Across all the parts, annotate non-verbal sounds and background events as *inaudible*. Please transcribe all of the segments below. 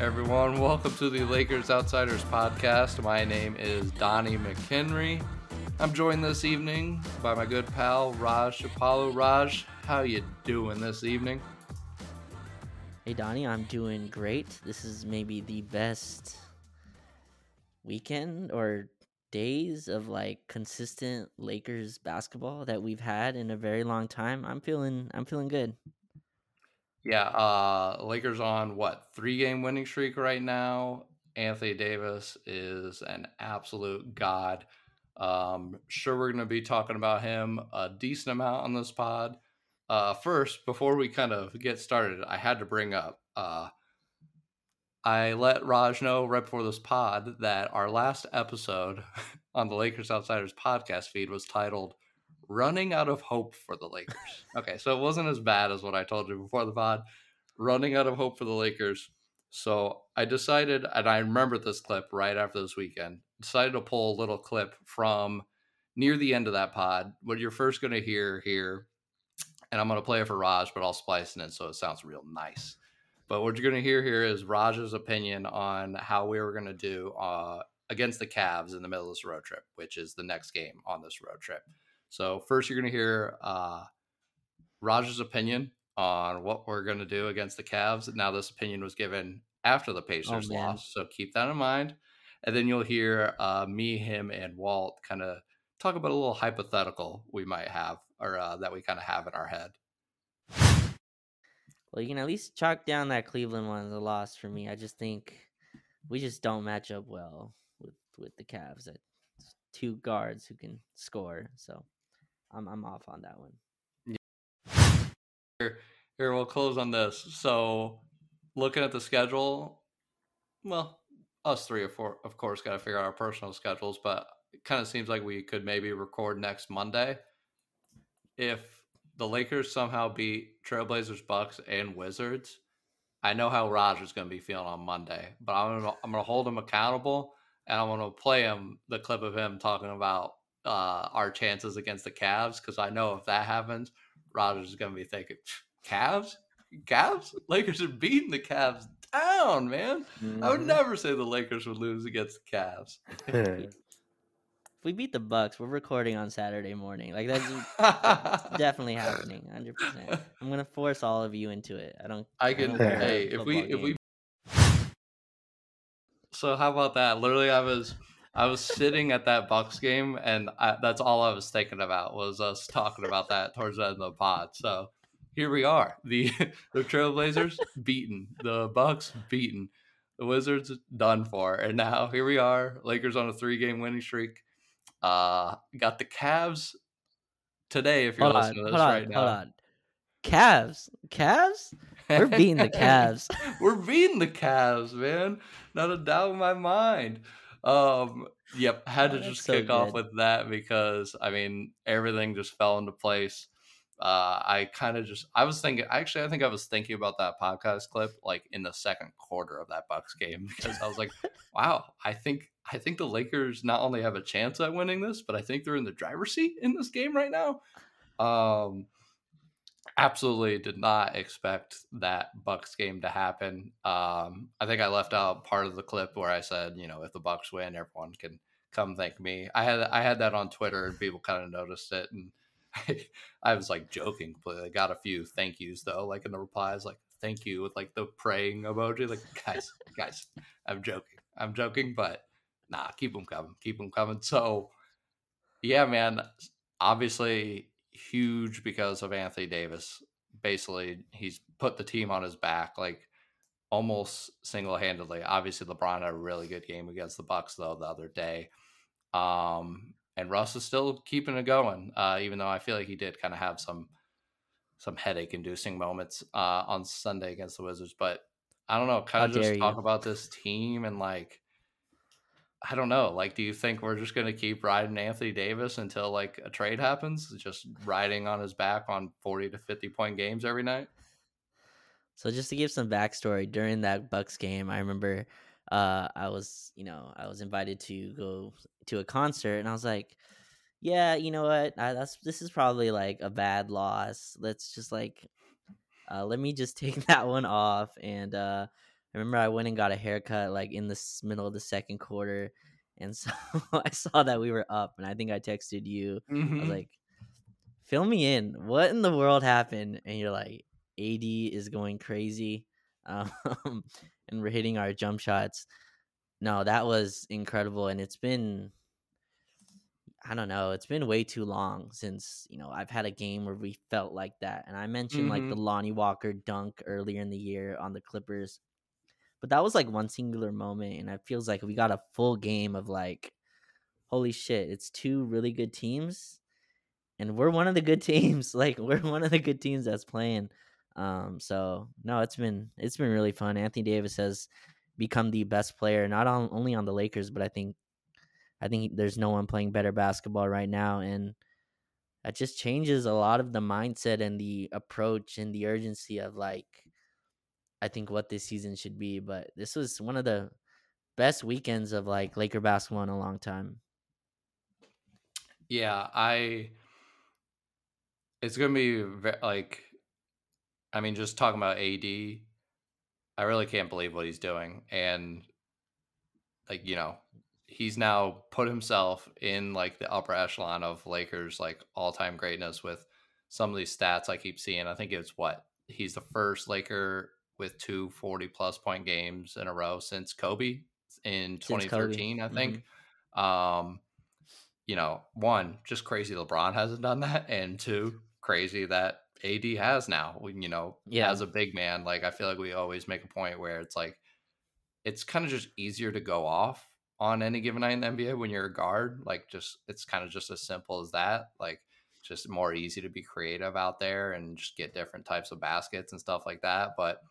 everyone. Welcome to the Lakers Outsiders podcast. My name is Donnie McHenry. I'm joined this evening by my good pal Raj Apollo. Raj, how you doing this evening? Hey Donnie, I'm doing great. This is maybe the best weekend or days of like consistent Lakers basketball that we've had in a very long time. I'm feeling I'm feeling good. Yeah, uh Lakers on what? 3-game winning streak right now. Anthony Davis is an absolute god. Um sure we're going to be talking about him a decent amount on this pod. Uh first, before we kind of get started, I had to bring up uh I let Raj know right before this pod that our last episode *laughs* on the Lakers Outsiders podcast feed was titled Running Out of Hope for the Lakers. okay, so it wasn't as bad as what I told you before the pod. Running out of hope for the Lakers. So I decided, and I remember this clip right after this weekend, decided to pull a little clip from near the end of that pod. What you're first going to hear here, and I'm going to play it for Raj, but I'll splice it in so it sounds real nice. But what you're going to hear here is Raj's opinion on how we were going to do uh, against the Cavs in the middle of this road trip, which is the next game on this road trip. So first, you're going to hear uh, Raj's opinion on what we're going to do against the Cavs. Now, this opinion was given after the Pacers Oh, loss, so keep that in mind. And then you'll hear uh, me, him, and Walt kind of talk about a little hypothetical we might have, or uh, that we kind of have in our head. Well, you can at least chalk down that Cleveland one as a loss for me. I just think we just don't match up well with with the Cavs. That two guards who can score. So I'm I'm off on that one. Here, here we'll close on this. So, looking at the schedule, well, us three or four, of course, got to figure out our personal schedules, but it kind of seems like we could maybe record next Monday. If the Lakers somehow beat Trailblazers, Bucks, and Wizards, I know how Roger's going to be feeling on Monday, but I'm gonna, I'm going to hold him accountable, and I'm going to play him the clip of him talking about uh, our chances against the Cavs because I know if that happens, Rogers is going to be thinking, Cavs? Cavs? Lakers are beating the Cavs down, man. I would Mhm. never say the Lakers would lose against the Cavs. *laughs* If we beat the Bucks, we're recording on Saturday morning. Like that's *laughs* definitely happening, hundred percent. I'm gonna force all of you into it. I don't. I I can don't hey if we football if we. So how about that? Literally I was I was sitting at that Bucks game and I, that's all I was thinking about was us talking about that towards the end of the pod. So here we are. *laughs* The the Trailblazers beaten, the Bucks beaten, the Wizards done for. And now here we are, Lakers on a 3-game winning streak. Uh got the Cavs today if you're Hold on, listening to hold this on, right hold now. on. Cavs, Cavs. We're beating the *laughs* Cavs. We're beating the Cavs, man. Not a doubt in my mind. Um, yep, had to Oh, just so kick off with that because I mean everything just fell into place. Uh, I kind of just I was thinking actually I think I was thinking about that podcast clip like in the second quarter of that Bucks game *laughs* because I was like, wow, I think I think the Lakers not only have a chance at winning this, but I think they're in the driver's seat in this game right now. Um, absolutely did not expect that Bucks game to happen. Um, I think I left out part of the clip where I said, you know, if the Bucks win, everyone can come thank me. I had I had that on Twitter and people kind of noticed it, and I, *laughs* I was like joking but I got a few thank yous though, like in the replies, like thank you with like the praying emoji. Like *laughs* guys, guys, I'm joking, I'm joking, but nah, keep them coming, keep them coming. So yeah, man, obviously huge because of Anthony Davis. Basically, he's put the team on his back like almost single-handedly. Obviously, LeBron had a really good game against the Bucks though the other day. Um and Russ is still keeping it going, uh, even though I feel like he did kind of have some some headache inducing moments uh, on Sunday against the Wizards. But I don't know, kind of just dare talk you. about this team and like I don't know. Like, do you think we're just going to keep riding Anthony Davis until like a trade happens? Just riding on his back on 40 to 50 point games every night? So just to give some backstory, during that Bucks game, I remember uh, I was, you know, I was invited to go to a concert, and I was like, yeah, you know what, I, that's this is probably like a bad loss. Let's just like, uh, let me just *laughs* take that one off. And uh, I remember I went and got a haircut like in the middle of the second quarter, and so *laughs* I saw that we were up, and I think I texted you. I was Mhm. like, "Fill me in. What in the world happened?" And you're like, "AD is going crazy, *laughs* um, and we're hitting our jump shots." No, that was incredible, and it's been I don't know. It's been way too long since you know I've had a game where we felt like that. And I mentioned like the Mhm. Lonnie Walker dunk earlier in the year on the Clippers, but that was like one singular moment, and it feels like we got a full game of like, holy shit! It's two really good teams, and we're one of the good *laughs* teams. Like we're one of the good teams that's playing. Um, so no, it's been it's been really fun. Anthony Davis has become the best player, not on only on the Lakers, but I think I think there's no one playing better basketball right now, and that just changes a lot of the mindset and the approach and the urgency of like I think what this season should be. But this was one of the best weekends of like Laker basketball in a long time. Yeah, I. It's gonna be ve- like, I mean, just talking about AD, I really can't believe what he's doing, and like you know, he's now put himself in like the upper echelon of Lakers like all time greatness with some of these stats I keep seeing. I think it's what he's the first Laker with two 40 plus point games in a row since Kobe in Since Kobe. 2013, I think. Um, you know, one, just crazy LeBron hasn't done that, *laughs* and two, crazy that AD has now. You know, Yeah. as a big man, like I feel like we always make a point where it's like it's kind of just easier to go off on any given night in the NBA when you're a guard. Like, just it's kind of just as simple as that. Like, just more easy to be creative out there and just get different types of baskets and stuff like that. But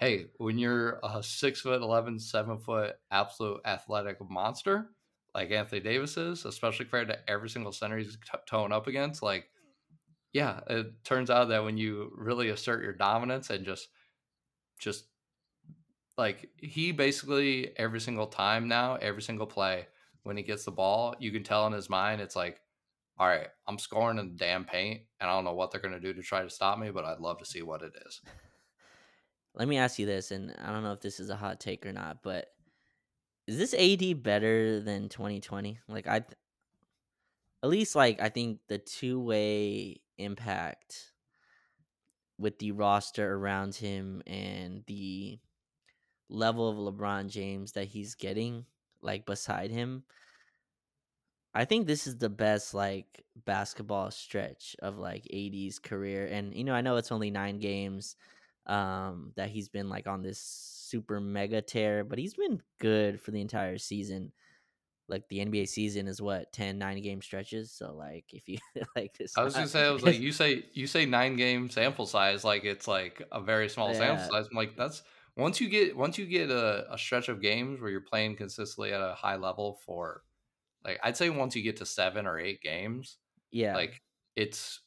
hey, when you're a six foot 11, seven foot absolute athletic monster like Anthony Davis is, especially compared to every single center he's t- towing up against, like, yeah, it turns out that when you really assert your dominance and just, just like he basically every single time now, every single play when he gets the ball, you can tell in his mind it's like, all right, I'm scoring in the damn paint, and I don't know what they're gonna do to try to stop me, but I'd love to see what it is. Let me ask you this, and I don't know if this is a hot take or not, but is this AD better than 2020? Like I, at least like I think the two way impact with the roster around him and the level of LeBron James that he's getting like beside him. I think this is the best like basketball stretch of like AD's career and you know I know it's only 9 games um that he's been like on this super mega tear but he's been good for the entire season. Like the NBA season is what 10 9 game stretches? So like if you *laughs* like this I was gonna say, I was like, you say you say nine game sample size, like it's like a very *laughs* small sample size. I'm like, that's once you get once you get a, a stretch of games where you're playing consistently at a high level for, like I'd say once you get to seven or eight games, yeah. like it's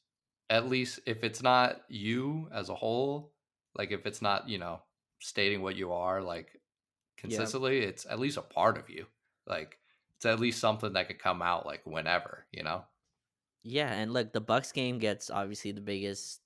at least if it's not you as a whole, like if it's not you know stating what you are like consistently, it's at least a part of you. Like it's at least something that could come out like whenever, you know. Yeah, and look, the Bucks game gets obviously the biggest.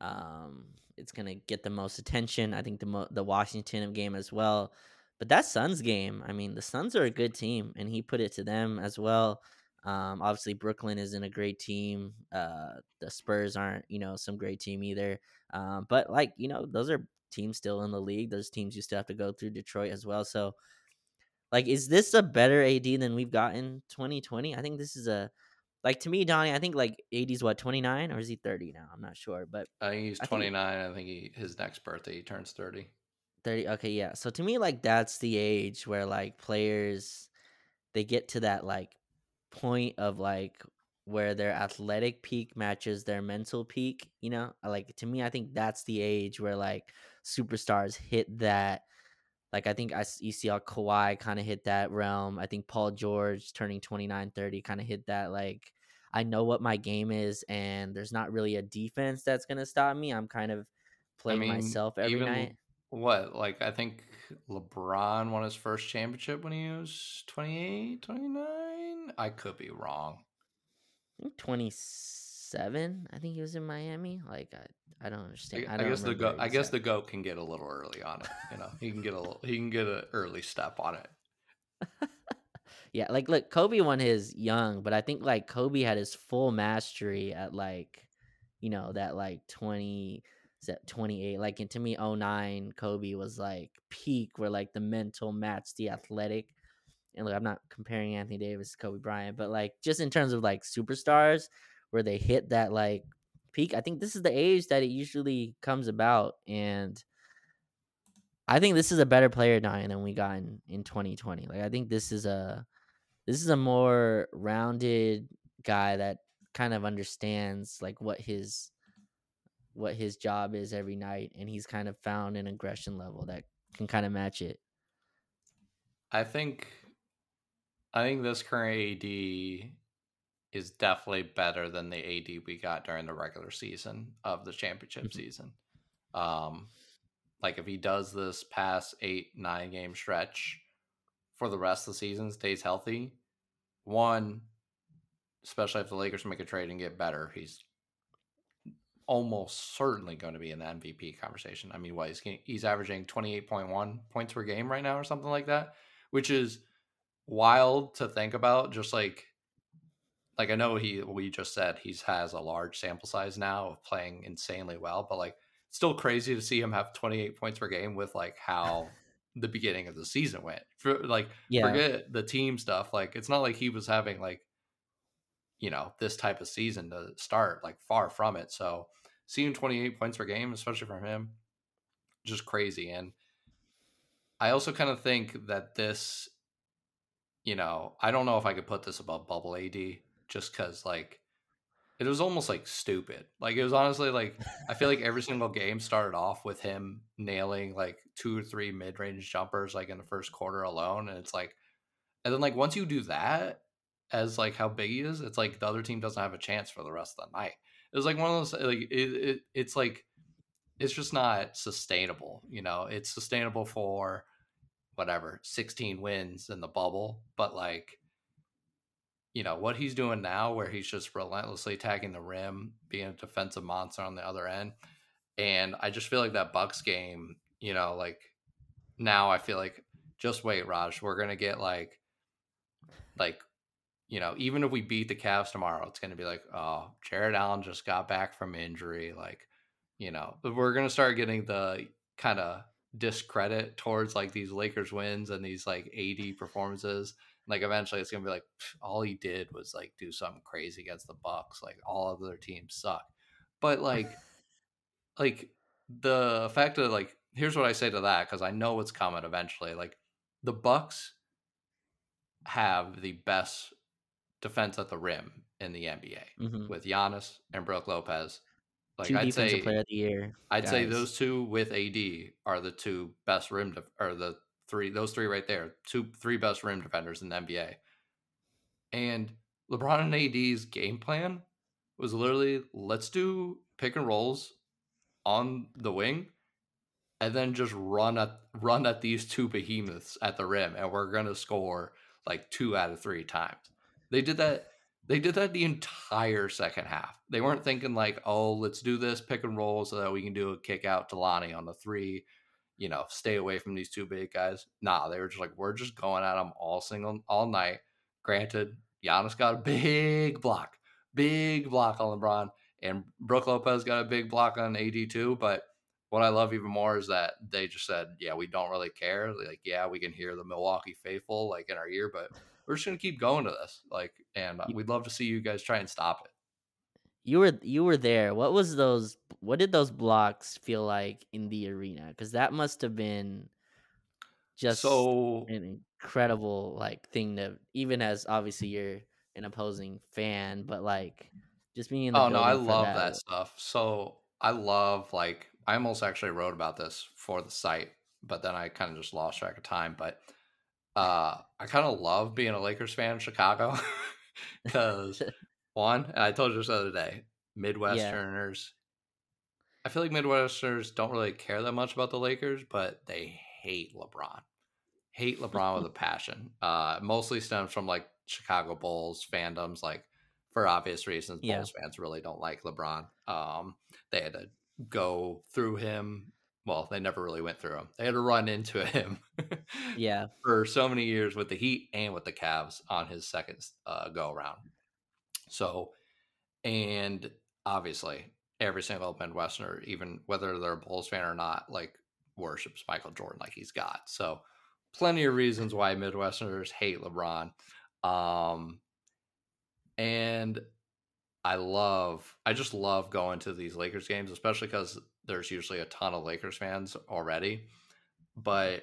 Um, it's gonna get the most attention. I think the mo- the Washington game as well, but that Suns game. I mean, the Suns are a good team, and he put it to them as well. Um, obviously, Brooklyn isn't a great team. Uh, the Spurs aren't, you know, some great team either. Um, but like, you know, those are teams still in the league. Those teams you still have to go through Detroit as well. So, like, is this a better AD than we've gotten 2020? I think this is a like to me, Donnie. I think like AD's what 29 or is he 30 now? I'm not sure, but I think he's I think- 29. I think he his next birthday he turns 30. 30. Okay, yeah. So to me, like that's the age where like players they get to that like point of like where their athletic peak matches their mental peak. You know, like to me, I think that's the age where like superstars hit that. Like I think I you see how Kawhi kind of hit that realm. I think Paul George turning 29, 30 kind of hit that like I know what my game is and there's not really a defense that's gonna stop me. I'm kind of playing mean, myself every even night. What? Like I think LeBron won his first championship when he was 28, 29. I could be wrong. I think 27. I think he was in Miami. Like I, I don't understand. I, I, don't guess the remember go, I guess the goat can get a little early on it. You know, he can get a little, he can get an early step on it. *laughs* yeah, like look, Kobe won his young, but I think like Kobe had his full mastery at like, you know, that like 20, se- 28. Like, and to me, 09, Kobe was like peak where like the mental matched the athletic. And look, I'm not comparing Anthony Davis to Kobe Bryant, but like just in terms of like superstars where they hit that like peak, I think this is the age that it usually comes about. And I think this is a better player now than we got in, in 2020. Like I think this is a this is a more rounded guy that kind of understands like what his what his job is every night and he's kind of found an aggression level that can kind of match it. I think, I think this current AD is definitely better than the AD we got during the regular season of the championship Mhm. season. Um, like if he does this past eight nine game stretch for the rest of the season, stays healthy, one, especially if the Lakers make a trade and get better, he's almost certainly going to be in the MVP conversation. I mean, what he's he's averaging twenty eight point one points per game right now, or something like that, which is wild to think about. Just like, like I know he we just said he has a large sample size now of playing insanely well, but like still crazy to see him have twenty eight points per game with like how *laughs* the beginning of the season went. For, like Yeah. forget the team stuff. Like it's not like he was having like you know this type of season to start. Like far from it. So seeing 28 points per game, especially from him, just crazy. And I also kind of think that this, you know, I don't know if I could put this above bubble AD just because like it was almost like stupid. Like it was honestly like I feel like every single game started off with him nailing like two or three mid range jumpers like in the first quarter alone, and it's like, and then like once you do that as like how big he is, it's like the other team doesn't have a chance for the rest of the night. It was like one of those like it, it it's like it's just not sustainable. You know, it's sustainable for whatever 16 wins in the bubble, but like you know what he's doing now where he's just relentlessly attacking the rim being a defensive monster on the other end and i just feel like that bucks game you know like now i feel like just wait raj we're gonna get like like you know even if we beat the Cavs tomorrow it's gonna be like oh Jarrett Allen just got back from injury like you know but we're gonna start getting the kind of discredit towards like these lakers wins and these like AD performances. Like eventually it's gonna be like all he did was like do something crazy against the bucks like all other teams suck. But like *laughs* like the fact that like here's what i say to that because i know it's coming eventually like the bucks have the best defense at the rim in the nba Mhm. with Giannis and Brook Lopez. Like Two I'd say, player of the year. I'd say those two with AD are the two best rim def- or the three those three right there, two three best rim defenders in the NBA. And LeBron and AD's game plan was literally let's do pick and rolls on the wing and then just run at run at these two behemoths at the rim and we're going to score like two out of three times. They did that they did that the entire second half. They weren't thinking like, "Oh, let's do this pick and roll so that we can do a kick out to Lonnie on the 3, you know, stay away from these two big guys." Nah, they were just like, "We're just going at them all single all night." Granted, Giannis got a big block, big block on LeBron, and Brook Lopez got a big block on AD too. But what I love even more is that they just said, "Yeah, we don't really care. Like, yeah, we can hear the Milwaukee faithful like in our ear, but we're just gonna keep going to this. Like, and uh, we'd love to see you guys try and stop it." You were you were there. What was those? What did those blocks feel like in the arena? Because that must have been just so an incredible like thing to even as obviously you're an opposing fan, but like just being in the oh no, I love that. stuff. So I love like I almost actually wrote about this for the site, but then I kind of just lost track of time. But uh I kind of love being a Lakers fan in Chicago *laughs* because *laughs* one, I told you this the other day, Midwesterners. I feel like Midwesterners don't really care that much about the Lakers, but they hate LeBron. Hate LeBron with a *laughs* passion. Uh, mostly stems from like Chicago Bulls fandoms, like for obvious reasons. Yeah. Bulls fans really don't like LeBron. Um, they had to go through him. Well, they never really went through him. They had to run into *laughs* him. Yeah. for so many years with the Heat and with the Cavs on his second uh, go around. So, and obviously, every single Midwesterner, even whether they're a Bulls fan or not, like worships Michael Jordan like he's God. So, plenty of reasons why Midwesterners hate LeBron. Um, and I love, I just love going to these Lakers games, especially because there's usually a ton of Lakers fans already. Mm-hmm. But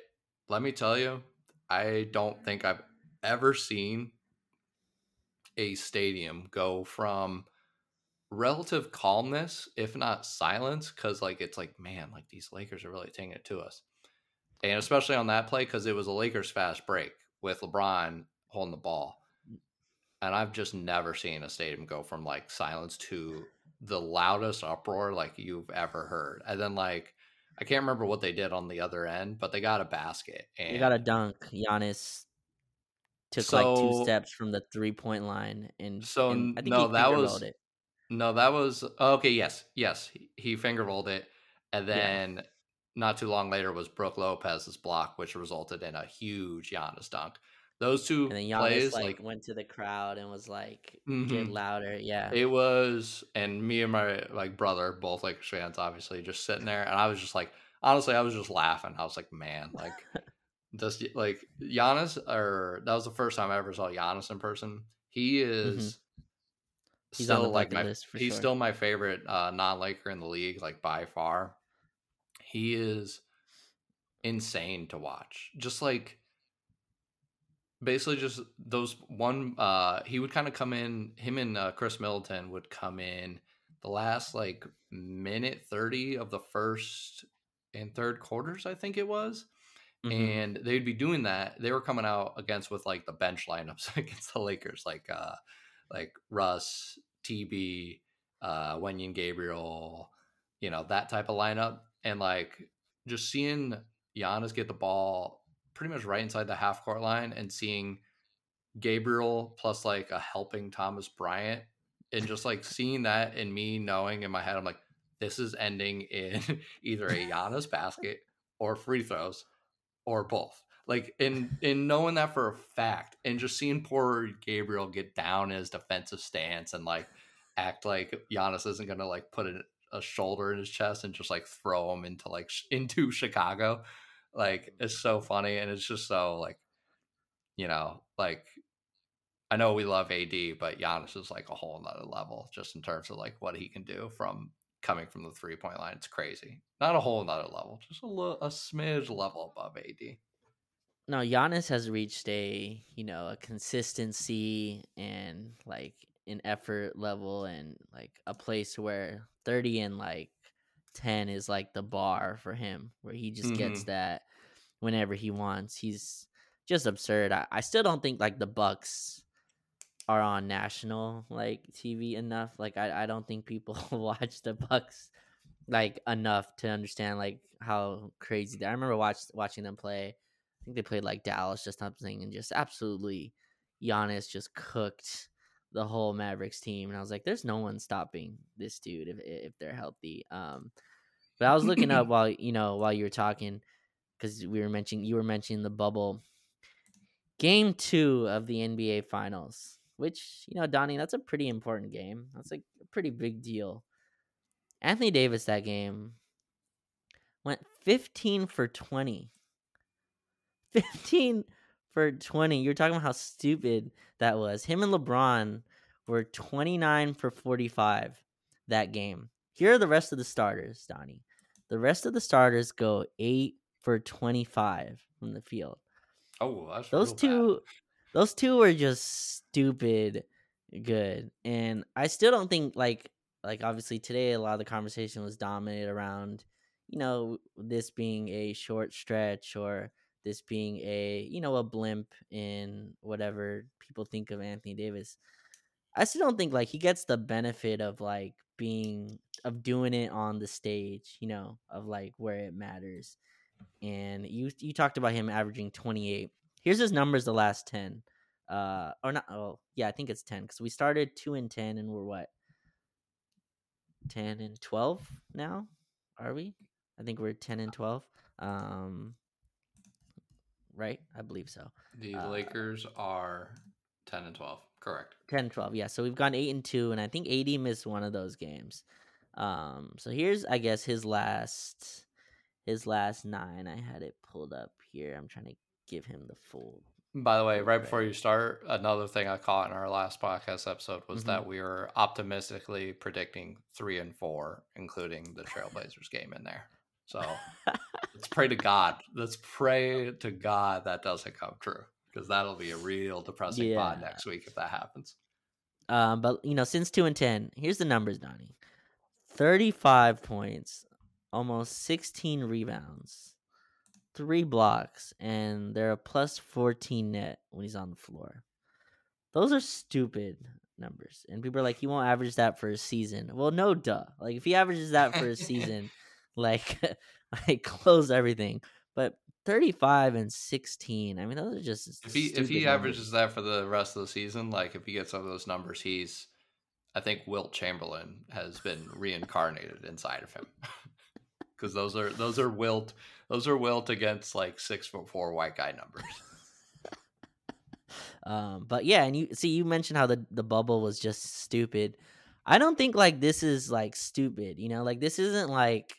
let me tell you, I don't think I've ever seen a stadium go from relative calmness, if not silence, because like it's like, man, like these Lakers are really taking it to us. And especially on that play, because it was a Lakers fast break with LeBron holding the ball. Mm. And I've just never seen a stadium go from like silence to the loudest uproar like you've ever heard. And then like I can't remember what they did on the other end, but they got a basket and They got a dunk. Giannis took like two steps from the three point line, and So, and I think no, he that was- it. No, that was okay. Yes, yes, he, he finger rolled it, and Yeah. then not too long later was Brook Lopez's block, which resulted in a huge Giannis dunk. Those two And then Giannis plays, like, like, went to the crowd and was like, "Get Mhm. louder!" Yeah, it was, and me and my like brother, both like fans, obviously, just sitting there, and I was just like, honestly, I was just laughing. I was like, man, *laughs* like this, like Giannis, or that was the first time I ever saw Giannis in person. He is. Mm-hmm. He's Still like my he's sure. still my favorite uh, non-Laker in the league, like by far. He is insane to watch. Just like basically just those one uh he would kind of come in him and uh, Khris Middleton would come in the last like minute 30 of the first and third quarters I think it was Mhm. and they'd be doing that. They were coming out against with like the bench lineups *laughs* against the Lakers, like uh like Russ, TB, uh Wenyen Gabriel, you know, that type of lineup. And like just seeing Giannis get the ball pretty much right inside the half court line and seeing Gabriel plus like a helping Thomas Bryant and just like *laughs* seeing that and me knowing in my head, I'm like, this is ending in *laughs* either a Giannis basket or free throws or both. Like in in knowing that for a fact, and just seeing poor Gabriel get down in his defensive stance and like act like Giannis isn't gonna like put a, a shoulder in his chest and just like throw him into like sh- into Chicago, like it's so funny and it's just so like, you know, like I know we love AD, but Giannis is like a whole nother level just in terms of like what he can do from coming from the three point line. It's crazy. Not a whole nother level, just a little a smidge level above AD. no, Giannis has reached a you know a consistency and like an effort level and like a place where thirty and like ten is like the bar for him, where he just gets mm-hmm. that whenever he wants. He's just absurd. I, I still don't think like the Bucks are on national like TV enough. Like I, I don't think people *laughs* watch the Bucks like enough to understand like how crazy they. I remember watch, watching them play. I think they played like Dallas just something and just absolutely Giannis just cooked the whole Mavericks team and I was like there's no one stopping this dude if if they're healthy. Um but I was looking up *clears throat* while you know while you were talking cuz we were mentioning you were mentioning the bubble game 2 of the NBA finals which you know Donnie that's a pretty important game. That's like a pretty big deal. Anthony Davis that game went 15 for 20. *laughs* 15 for 20. You're talking about how stupid that was. Him and LeBron were 29 for 45 that game. Here are the rest of the starters, Donnie. The rest of the starters go 8 for 25 from the field. Oh, that's Those real bad. two those two were just stupid good. And I still don't think like like obviously today a lot of the conversation was dominated around you know this being a short stretch or this being a you know a blimp in whatever people think of Anthony Davis. I still don't think like he gets the benefit of like being of doing it on the stage, you know, of like where it matters. And you you talked about him averaging 28. Here's his numbers the last 10. Uh, or not? Oh, yeah, I think it's ten because we started two and ten, and we're what? Ten and twelve now? Are we? I think we're ten and twelve. Um, right? I believe so. The Uh, Lakers are 10 and 12. Correct. 10 12 yeah so we've gone 8 and 2 and i think AD missed one of those games um so here's i guess his last his last nine i had it pulled up here i'm trying to give him the full By the way, right before you start, another thing I caught in our last podcast episode was Mhm. that we were optimistically predicting three and four, including the Trailblazers game in there. So let's pray to God. Let's pray to God that doesn't come true because that'll be a real depressing pod next week if that happens. um but you know since 2 and 10 here's the numbers donnie 35 points almost 16 rebounds three blocks and they're a plus 14 net when he's on the floor those are stupid numbers and people are like he won't average that for a season well no duh like if he averages that for a season *laughs* like *laughs* like close everything but 35 and 16 i mean those are just If he if he numbers. averages that for the rest of the season, like if he gets some of those numbers, he's I think Wilt Chamberlain has been reincarnated inside of him. *laughs* Because those are those are Wilt those are Wilt against like six foot four white guy numbers. *laughs* Um, but yeah, and you see, you mentioned how the the bubble was just stupid. I don't think like this is like stupid. You know, like this isn't like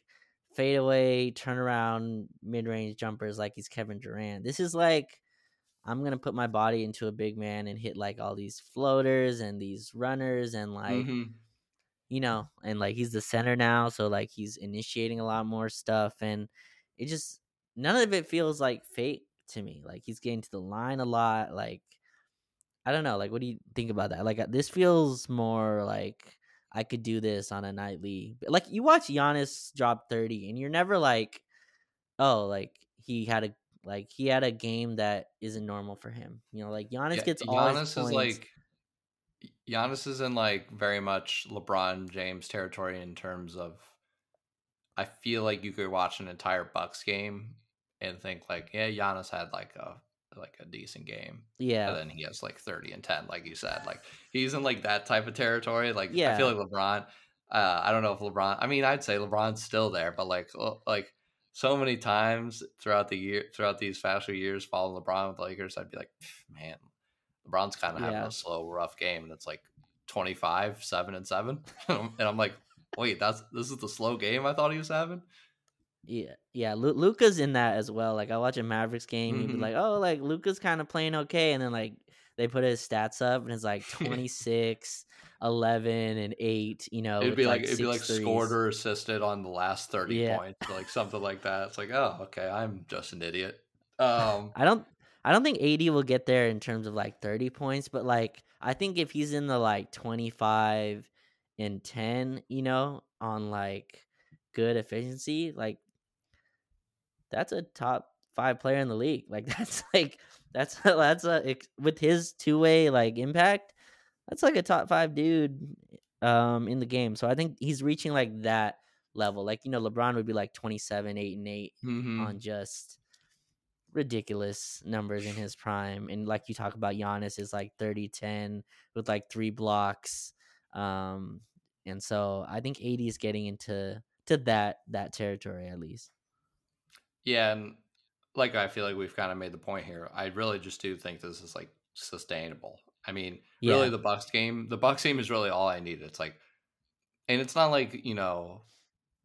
fadeaway turnaround mid range jumpers like he's Kevin Durant. This is like I'm gonna put my body into a big man and hit like all these floaters and these runners and like Mhm. You know, and like he's the center now, so like he's initiating a lot more stuff, and it just none of it feels like fake to me. Like he's getting to the line a lot. Like I don't know. Like what do you think about that? Like uh, this feels more like I could do this on a nightly. Like you watch Giannis drop thirty, and you're never like, oh, like he had a like he had a game that isn't normal for him. You know, like Giannis Yeah, gets all Giannis is points. like Giannis is in like very much LeBron James territory in terms of I feel like you could watch an entire Bucks game and think like, yeah, Giannis had like a like a decent game. yeah, And then he has like 30 and 10, like you said. Like he's in like that type of territory. Like yeah. I feel like LeBron. Uh, I don't know if LeBron. I mean, I'd say LeBron's still there, but like like so many times throughout the year, throughout these past few years, following LeBron with the Lakers, I'd be like, man, LeBron's kind of having Yeah. a slow, rough game, and it's like 25, seven and seven, *laughs* and I'm like, wait, that's this is the slow game I thought he was having. Yeah, yeah. Lu- Luka's in that as well. Like I watch a Mavericks game, you'd be like, "Oh, like Luka's kind of playing okay," and then like they put his stats up, and it's like *laughs* 26, 11, and eight. You know, it'd be like, it'd be like threes. scored or assisted on the last 30 Yeah. points like something like that it's like oh okay i'm just an idiot *laughs* um I don't, I don't think AD will get there in terms of like thirty points, but like I think if he's in the like twenty five and ten, you know, on like good efficiency, like that's a top five player in the league. *laughs* Like that's like that's that's a with his two way like impact. That's like a top five dude um in the game. So I think he's reaching like that level. Like you know, LeBron would be like twenty seven, eight and eight mm-hmm. on just ridiculous numbers in his prime. And like you talk about Giannis is like 30 10 with like three blocks. Um and so I think AD is getting into to that that territory at least. yeah and like i feel like we've kind of made the point here i really just do think this is like sustainable i mean really the bucks game the bucks game is really all i need it's like and it's not like you know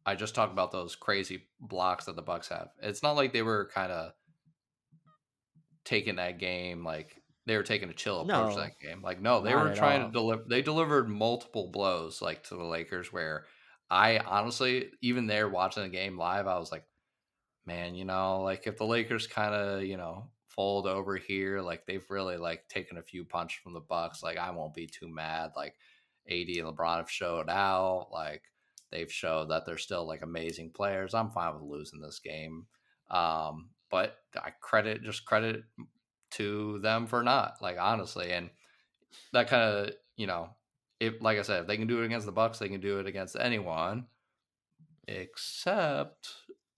i just talked about those crazy blocks that the bucks have it's not like they were kind of taking that game like they were taking a chill approach to No. that game like no they were trying all. to deliver they delivered multiple blows like to the lakers where i honestly even there watching the game live i was like man you know like if the lakers kind of you know fold over here like they've really like taken a few punches from the bucks like i won't be too mad like ad and lebron have showed out like they've showed that they're still like amazing players i'm fine with losing this game um but i credit just credit to them for not like honestly and that kind of you know if like i said if they can do it against the bucks they can do it against anyone except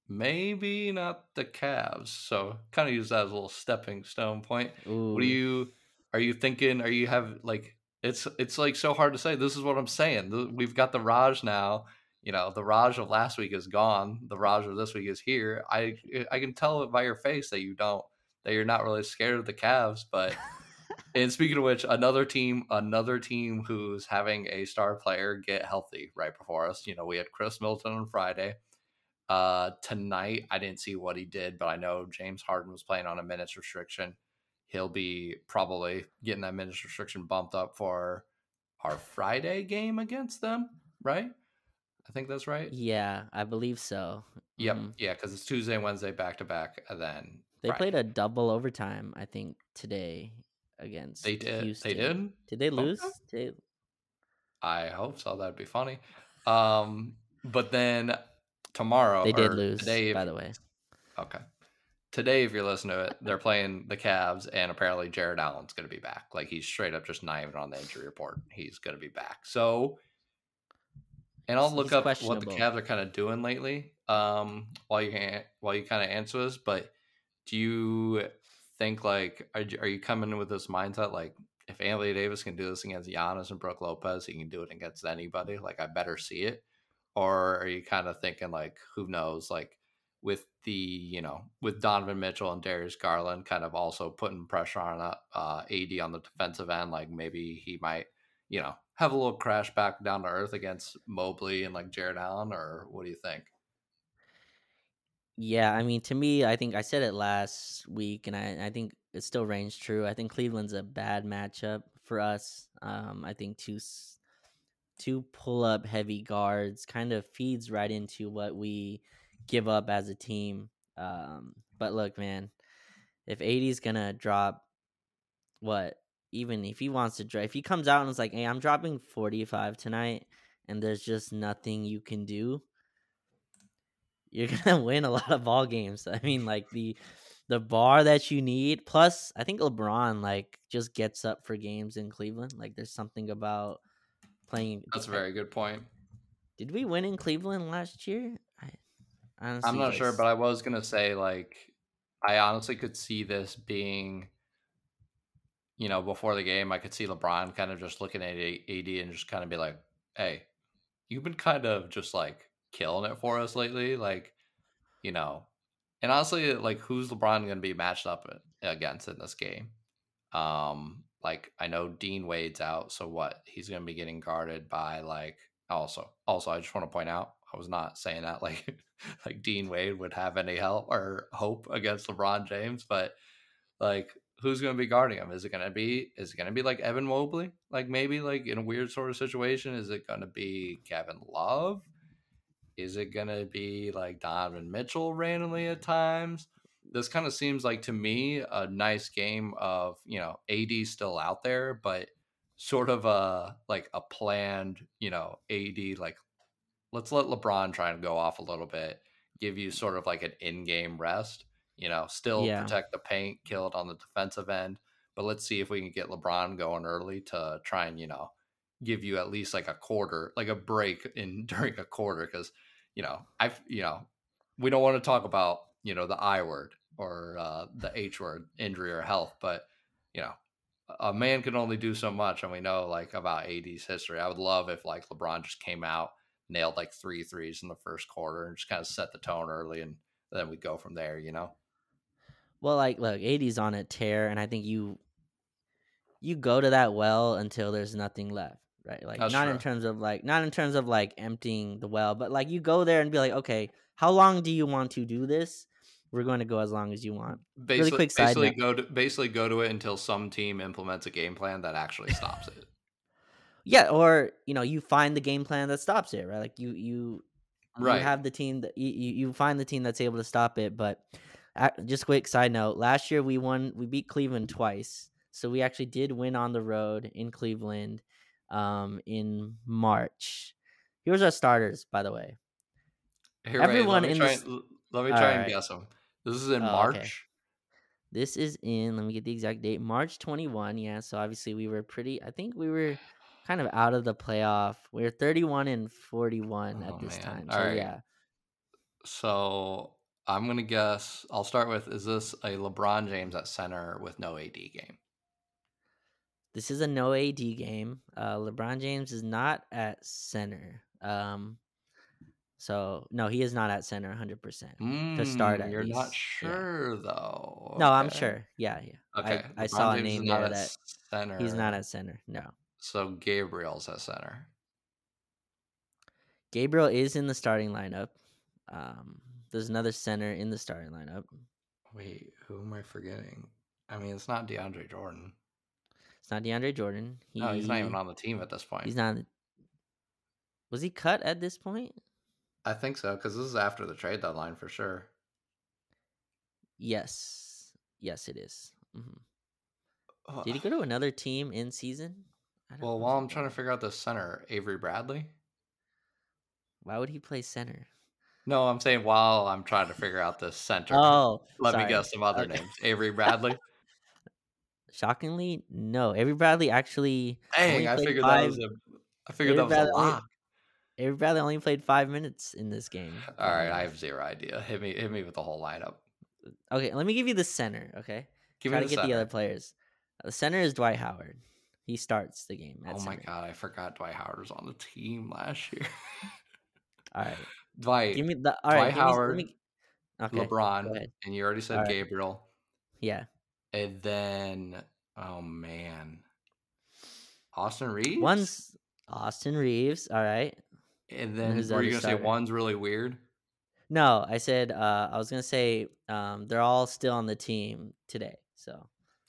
maybe not the Cavs. So kind of use that as a little stepping stone point. Ooh. What do you are you thinking? Are you have like it's it's like so hard to say. This is what I'm saying. We've got the Raj now. You know, the Raj of last week is gone. The Raj of this week is here. I I can tell by your face that you don't that you're not really scared of the Cavs. But *laughs* and speaking of which, another team, another team who's having a star player get healthy right before us. You know, we had Khris Middleton on Friday. Uh, tonight, I didn't see what he did, but I know James Harden was playing on a minutes restriction he'll be probably getting that minutes restriction bumped up for our Friday game against them, right? I think that's right. Yeah, I believe so. Yep. Mm-hmm. Yeah, because it's Tuesday and Wednesday back to back, then they Friday. played a double overtime. I think today against they did. Houston. They did. Did they lose? Okay. I hope so. That'd be funny. Um, but then tomorrow they did lose. Today, by the way. Okay today, if you're listening to it, they're playing the Cavs, and apparently Jarrett Allen's going to be back. Like he's straight up just not even on the injury report. He's going to be back. So, and I'll look up what the Cavs are kind of doing lately. Um, while you can while you kind of answer this, but do you think like are, are you coming with this mindset like if Anthony Davis can do this against Giannis and Brook Lopez, he can do it against anybody. Like I better see it, or are you kind of thinking like who knows like with the you know with Donovan Mitchell and Darius Garland kind of also putting pressure on uh, AD on the defensive end. Like maybe he might you know have a little crash back down to earth against Mobley and like Jarrett Allen, or what do you think? Yeah, I mean, to me, I think I said it last week, and I, I think it still reigns true. I think Cleveland's a bad matchup for us. Um, I think two two pull up heavy guards kind of feeds right into what we give up as a team. Um, but look, man, if AD's gonna drop what, even if he wants to drive, if he comes out and is like, "Hey, I'm dropping 45 tonight," and there's just nothing you can do, you're *laughs* gonna win a lot of ball games. I mean, like the the bar that you need. Plus, I think LeBron like just gets up for games in Cleveland. Like, there's something about playing. That's a very good point. Did we win in Cleveland last year? I, Honestly, I'm not sure, but I was gonna say like I honestly could see this being, you know, before the game, I could see LeBron kind of just looking at AD and just kind of be like, "Hey, you've been kind of just like killing it for us lately, like, you know." And honestly, like, who's LeBron going to be matched up against in this game? Um, like, I know Dean Wade's out, so what? He's going to be getting guarded by like. Also, also, I just want to point out I was not saying that *laughs* like like Dean Wade would have any help or hope against LeBron James, but like who's going to be guarding him? Is it going to be is it going to be like Evan Mobley? Like maybe like in a weird sort of situation, is it going to be Kevin Love? Is it going to be like Donovan Mitchell randomly at times? This kind of seems like to me a nice game of, you know, AD still out there, but sort of a like a planned, you know, AD like let's let LeBron try and go off a little bit, give you sort of like an in-game rest. You know, still yeah. protect the paint, kill it on the defensive end, but let's see if we can get LeBron going early to try and you know give you at least like a quarter, like a break in *laughs* during a quarter, because you know I've you know we don't want to talk about you know the I word or uh, the H word, injury or health, but you know a man can only do so much, and we know like about AD's history. I would love if like LeBron just came out nailed like three threes in the first quarter and just kind of set the tone early and then we go from there, you know? Well, like look, AD's on a tear and I think you you go to that well until there's nothing left, right? Like That's not true. in terms of like not in terms of like emptying the well, but like you go there and be like, okay, how long do you want to do this? We're going to go as long as you want. Basically, really quick side basically note. go to basically go to it until some team implements a game plan that actually stops it. *laughs* Yeah, or you know, you find the game plan that stops it, right? Like you you right. you have the team that you, you find the team that's able to stop it. But just quick side note: last year we won, we beat Cleveland twice, so we actually did win on the road in Cleveland um, in March. Here's our starters, by the way. Here, Everyone wait, let me in try, this... and, let me try and right. guess them. This is in oh, March. Okay. This is in. Let me get the exact date. March 21. Yeah. So obviously we were pretty. I think we were kind of out of the playoff. We're 31 and 41 oh, at this man. time. So yeah. So I'm gonna guess. I'll start with: Is this a LeBron James at center with no AD game? this is a no AD game. Uh, LeBron James is not at center. Um, so no, he is not at center 100 percent to start. Mm, At you're not least, yeah. sure though. No, I'm sure. Yeah, yeah. Okay. I, I saw a James is name not there at that center. he's not at center. No, So Gabriel's at center. Gabriel is in the starting lineup. Um, there's another center in the starting lineup. Wait, who am I forgetting? I mean, it's not DeAndre Jordan. It's not DeAndre Jordan. He, no, he's not even on the team at this point. He's not. Was he cut at this point? I think so because this is after the trade deadline for sure. Yes. Yes, it is. Mhm. Oh, Did he go to another team in season? Well, while I'm trying to figure out the center, Avery Bradley. Why would he play center? No, I'm saying while I'm trying to figure out the center. Oh, *laughs* let sorry. me guess some other Okay. names. Avery Bradley. *laughs* Shockingly, no. Avery Bradley actually Dang, I figured five. that was a. I figured that Avery was a Bradley only- lock. Avery Bradley only played five minutes in this game. *sighs* All right, I um have zero idea. Hit me, hit me with the whole lineup. Okay, let me give you the center. Okay, Give try me to the get the other players. The center is Dwight Howard. He starts the game. Oh my center. god, I forgot Dwight Howard was on the team last year. All right, *laughs* Dwight, give me the. All right, Dwight give me- Howard, me- okay, LeBron, and you already said right. Gabriel. Yeah, And then, oh man, Austin Reaves. one's Austin Reaves. All right. and then the were you gonna say one's really weird? No, I said uh, I was gonna say um, they're all still on the team today. So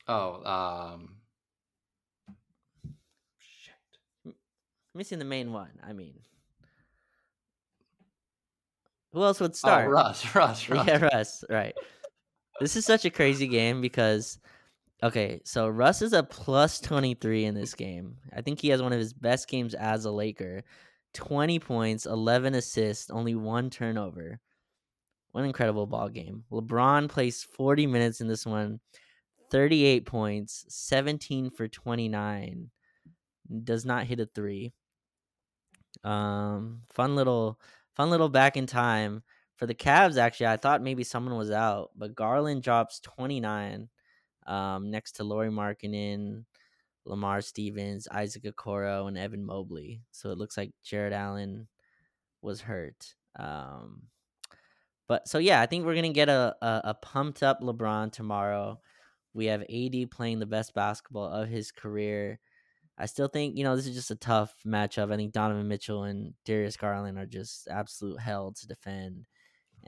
Oh, um, shit. missing the main one. I mean, who else would start? Oh, Russ, *laughs* Russ, *laughs* Russ. Yeah, Russ. Right. This is such a crazy game because, okay, so Russ is a plus 23 in this game. I think he has one of his best games as a Laker 20 points, 11 assists, only one turnover. What an incredible ball game. LeBron plays 40 minutes in this one, 38 points, 17 for 29. Does not hit a three. Um, fun little, fun little back in time for the Cavs, actually, I thought maybe someone was out, but Garland drops 29 um, next to Lauri Markkanen, Lamar Stevens, Isaac Okoro, and Evan Mobley. So it looks like Jarrett Allen was hurt. Um, but so yeah, I think we're gonna get a, a a pumped up LeBron tomorrow. We have AD playing the best basketball of his career. I still think you know this is just a tough matchup. I think Donovan Mitchell and Darius Garland are just absolute hell to defend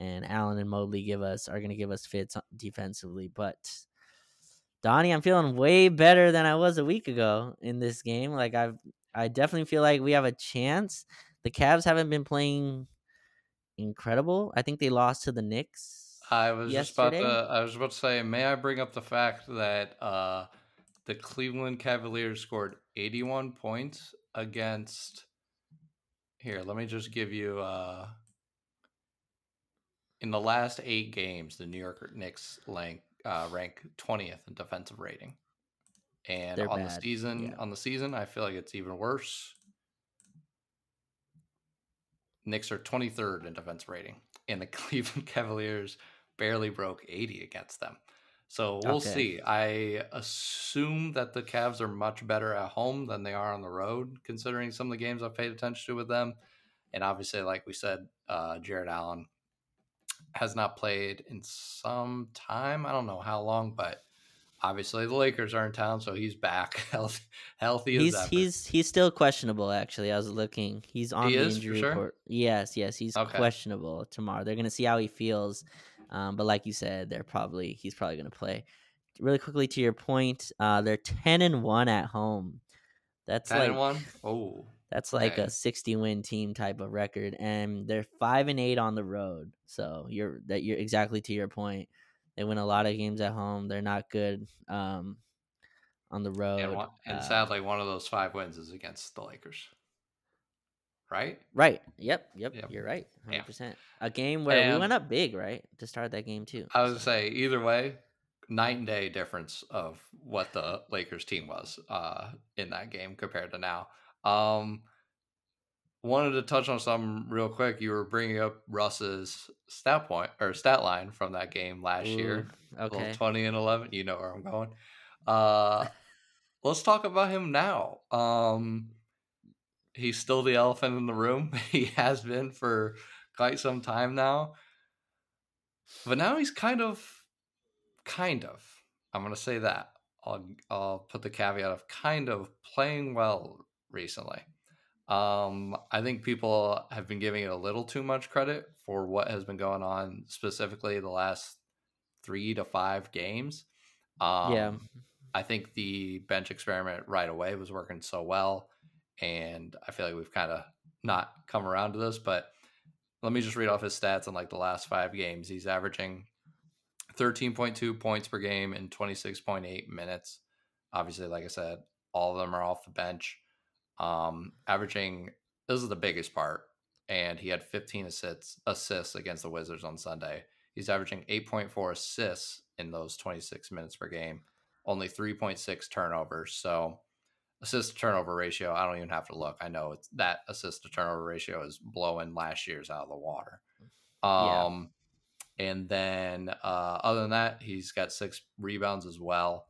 and Allen and Mobley give us are going to give us fits defensively. But Donnie, I'm feeling way better than I was a week ago in this game. Like I've, I definitely feel like we have a chance. The Cavs haven't been playing incredible. I think they lost to the Knicks. I was just about to. I was about to say, may I bring up the fact that uh, the Cleveland Cavaliers scored 81 points against. Here, let me just give you. Uh, in the last eight games, the New York Knicks rank uh, rank 20th in defensive rating, and They're on the season, yeah. on the season, I feel like it's even worse. Knicks are 23rd in defense rating, and the *laughs* Cleveland Cavaliers barely broke 80 against them. So we'll Okay. see. I assume that the Cavs are much better at home than they are on the road, considering some of the games I've paid attention to with them. And obviously, like we said, uh, Jarrett Allen has not played in some time. I don't know how long, but obviously the Lakers are in town, so he's back *laughs* healthy, healthy as He's ever. he's he's still questionable. Actually, I was looking. He's on He the is, injury sure? report. Yes, yes, he's Okay. questionable tomorrow. They're gonna see how he feels. Um, but like you said, they're probably he's probably gonna play. Really quickly to your point, uh, they're ten and one at home. That's 10 like and 1. Oh. that's like Okay. a sixty win team type of record, and they're five and eight on the road. So you're that you're exactly to your point. They win a lot of games at home. They're not good um, on the road. And, one, and Uh, sadly, one of those five wins is against the Lakers. Right? Right. Yep. Yep. Yep. You're right. 100%. A game where we went up big, right? To start that game, too. I would So, say either way, night and day difference of what the Lakers team was uh, in that game compared to now. Um, wanted to touch on something real quick. You were bringing up Russ's stat point or stat line from that game last year. ooh, Little Okay. twenty and eleven. You know where I'm going. Uh, *laughs* let's talk about him now. Um, he's still the elephant in the room. *laughs* he has been for quite some time now. But now he's kind of, kind of. I'm gonna say that. I'll I'll put the caveat of kind of playing well recently. Um, I think people have been giving it a little too much credit for what has been going on specifically the last three to five games. Um, yeah. I think the bench experiment right away was working so well, and I feel like we've kind of not come around to this. But let me just read off his stats in like the last five games. He's averaging 13.2 points per game in 26.8 minutes. Obviously, like I said, all of them are off the bench. Um, averaging this is the biggest part, and he had 15 assists assists against the Wizards on Sunday. He's averaging 8.4 assists in those 26 minutes per game, only 3.6 turnovers. So assist to turnover ratio, I don't even have to look. I know it's that assist to turnover ratio is blowing last year's out of the water. Um, yeah. and then uh, other than that, he's got six rebounds as well.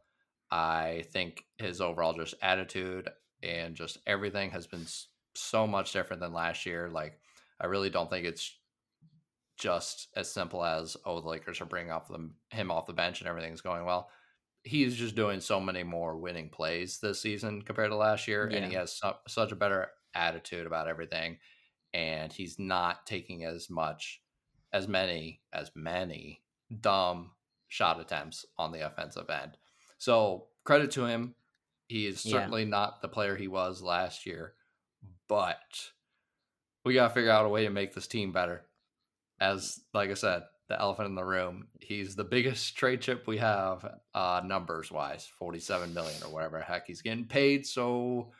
I think his overall just attitude and just everything has been so much different than last year. Like, I really don't think it's just as simple as oh the Lakers are bringing off them him off the bench and everything's going well. He's just doing so many more winning plays this season compared to last year, yeah. and he has su- such a better attitude about everything, and he's not taking as much, as many, as many dumb shot attempts on the offensive end. So credit to him. He is certainly yeah. not the player he was last year, but we got to figure out a way to make this team better as like I said, the elephant in the room. He's the biggest trade chip we have, uh, numbers wise, forty-seven million or whatever heck he's getting paid. So,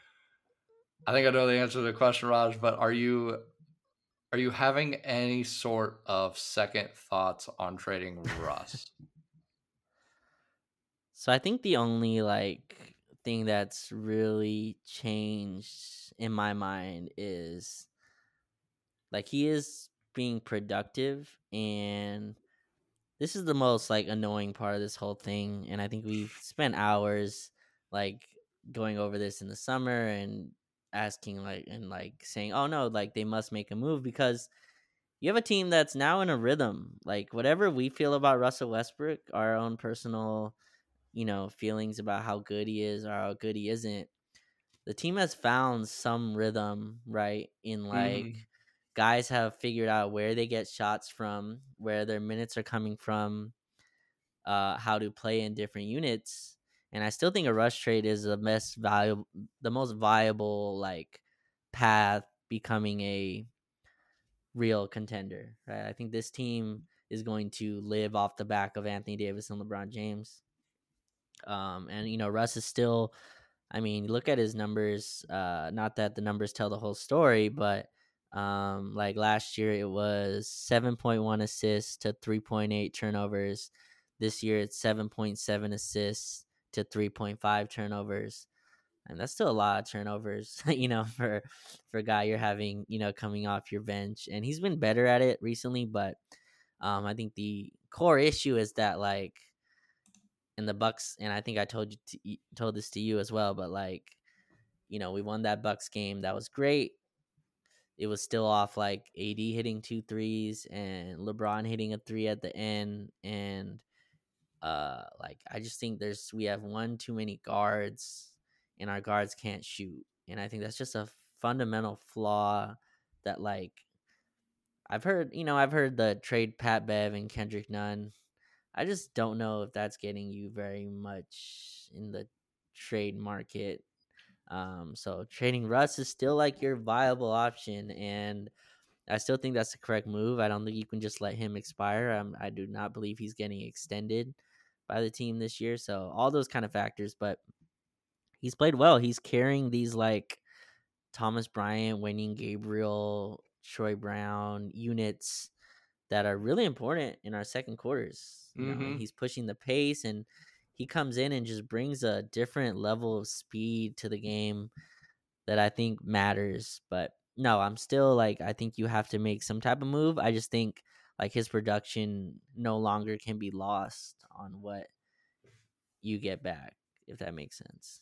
I think I know the answer to the question, Raj. But are you are you having any sort of second thoughts on trading Russ? *laughs* so I think the only like thing that's really changed in my mind is like he is being productive and this is the most like annoying part of this whole thing and i think we've spent hours like going over this in the summer and asking like and like saying oh no like they must make a move because you have a team that's now in a rhythm. Like whatever we feel about russell westbrook our own personal you know feelings about how good he is or how good he isn't the team has found some rhythm right in like mm guys have figured out where they get shots from, where their minutes are coming from, uh, how to play in different units. And I still think a Russ trade is the best valuable, the most viable like path becoming a real contender. Right? I think this team is going to live off the back of Anthony Davis and LeBron James. Um, and you know, Russ is still. I mean, look at his numbers. Uh, not that the numbers tell the whole story, but um, like last year, it was 7.1 assists to 3.8 turnovers. This year, it's 7.7 assists to 3.5 turnovers. And that's still a lot of turnovers, *laughs* you know, for for a guy you're having, you know, coming off your bench. And he's been better at it recently, but um, I think the core issue is that like in the Bucks, and I think I told you to, told this to you as well, but like, you know, we won that Bucks game. That was great it was still off like AD hitting two threes and LeBron hitting a three at the end and uh like I just think there's we have one too many guards and our guards can't shoot and I think that's just a fundamental flaw that like I've heard you know I've heard the trade Pat Bev and Kendrick Nunn. I just don't know if that's getting you very much in the trade market um, so trading Russ is still like your viable option, and I still think that's the correct move. I don't think you can just let him expire. Um, I do not believe he's getting extended by the team this year. So all those kind of factors, but he's played well. He's carrying these like Thomas Bryant, Wenyen Gabriel, Troy Brown units that are really important in our second quarters. Mm-hmm. know, he's pushing the pace and he comes in and just brings a different level of speed to the game that I think matters. But no, I'm still like I think you have to make some type of move. I just think like his production no longer can be lost on what you get back, if that makes sense.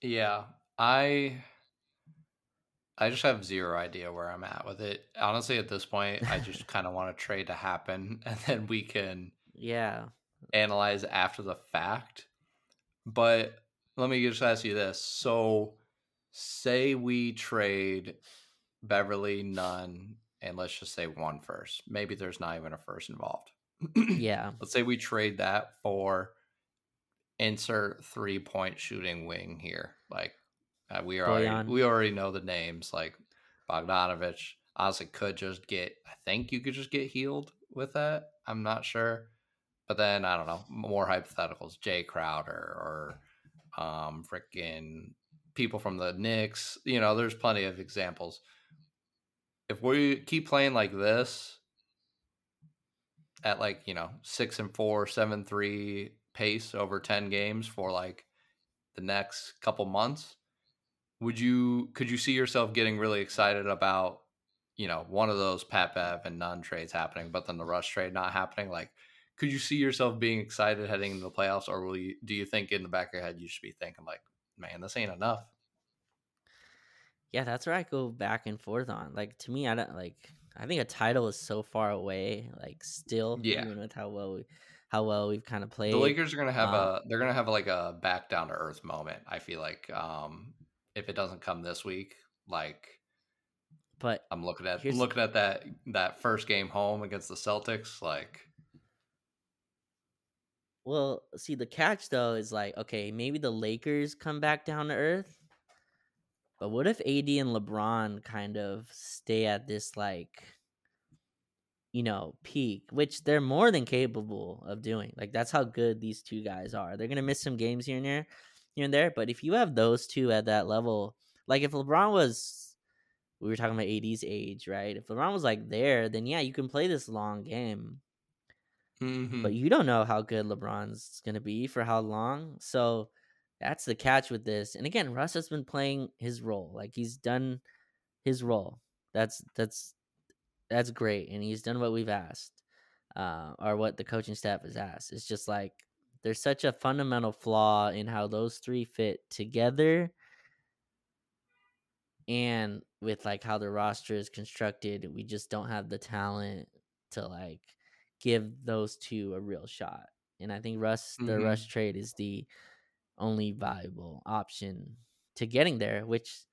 Yeah, I I just have zero idea where I'm at with it. Honestly, at this point, I just *laughs* kind of want a trade to happen, *laughs* and then we can yeah. Analyze after the fact. But let me just ask you this: so, say we trade Beverley, Nunn, and let's just say one first. Maybe there's not even a first involved. Yeah. *clears throat* let's say we trade that for insert three point shooting wing here. Like uh, we already we already know the names. Like Bogdanovic honestly could just get. I think you could just get Hield with that. I'm not sure, but then I don't know. More hypotheticals. Jae Crowder or um freaking people from the Knicks. You know, there's plenty of examples. If we keep playing like this at like you know six and four, seven three pace over ten games for like the next couple months, would you could you see yourself getting really excited about you know one of those Pat Bev and Nunn trades happening, but then the Russ trade not happening? Like, could you see yourself being excited heading into the playoffs, or will you? Do you think in the back of your head you should be thinking like, man, this ain't enough? Yeah, that's where I go back and forth on. Like to me, I don't like. I think a title is so far away. Like still, Yeah. even with how well we, how well we've kind of played. The Lakers are gonna have Um, a they're gonna have like a back down to earth moment. I feel like um if it doesn't come this week, like but I'm looking at looking at that that first game home against the Celtics, like well, see the catch though is like okay, maybe the Lakers come back down to earth. But what if AD and LeBron kind of stay at this like you know, peak, which they're more than capable of doing. Like that's how good these two guys are. They're gonna miss some games here and there, here and there. But if you have those two at that level, like if LeBron was, we were talking about AD's age, right? If LeBron was like there, then yeah, you can play this long game. Mhm. But you don't know how good LeBron's gonna be for how long. So that's the catch with this. And again, Russ has been playing his role. Like he's done his role. That's that's that's great, and he's done what we've asked, uh, or what the coaching staff has asked. It's just like there's such a fundamental flaw in how those three fit together, and with like how the roster is constructed, we just don't have the talent to like give those two a real shot. And I think Russ, the Mhm. Russ trade is the only viable option to getting there, which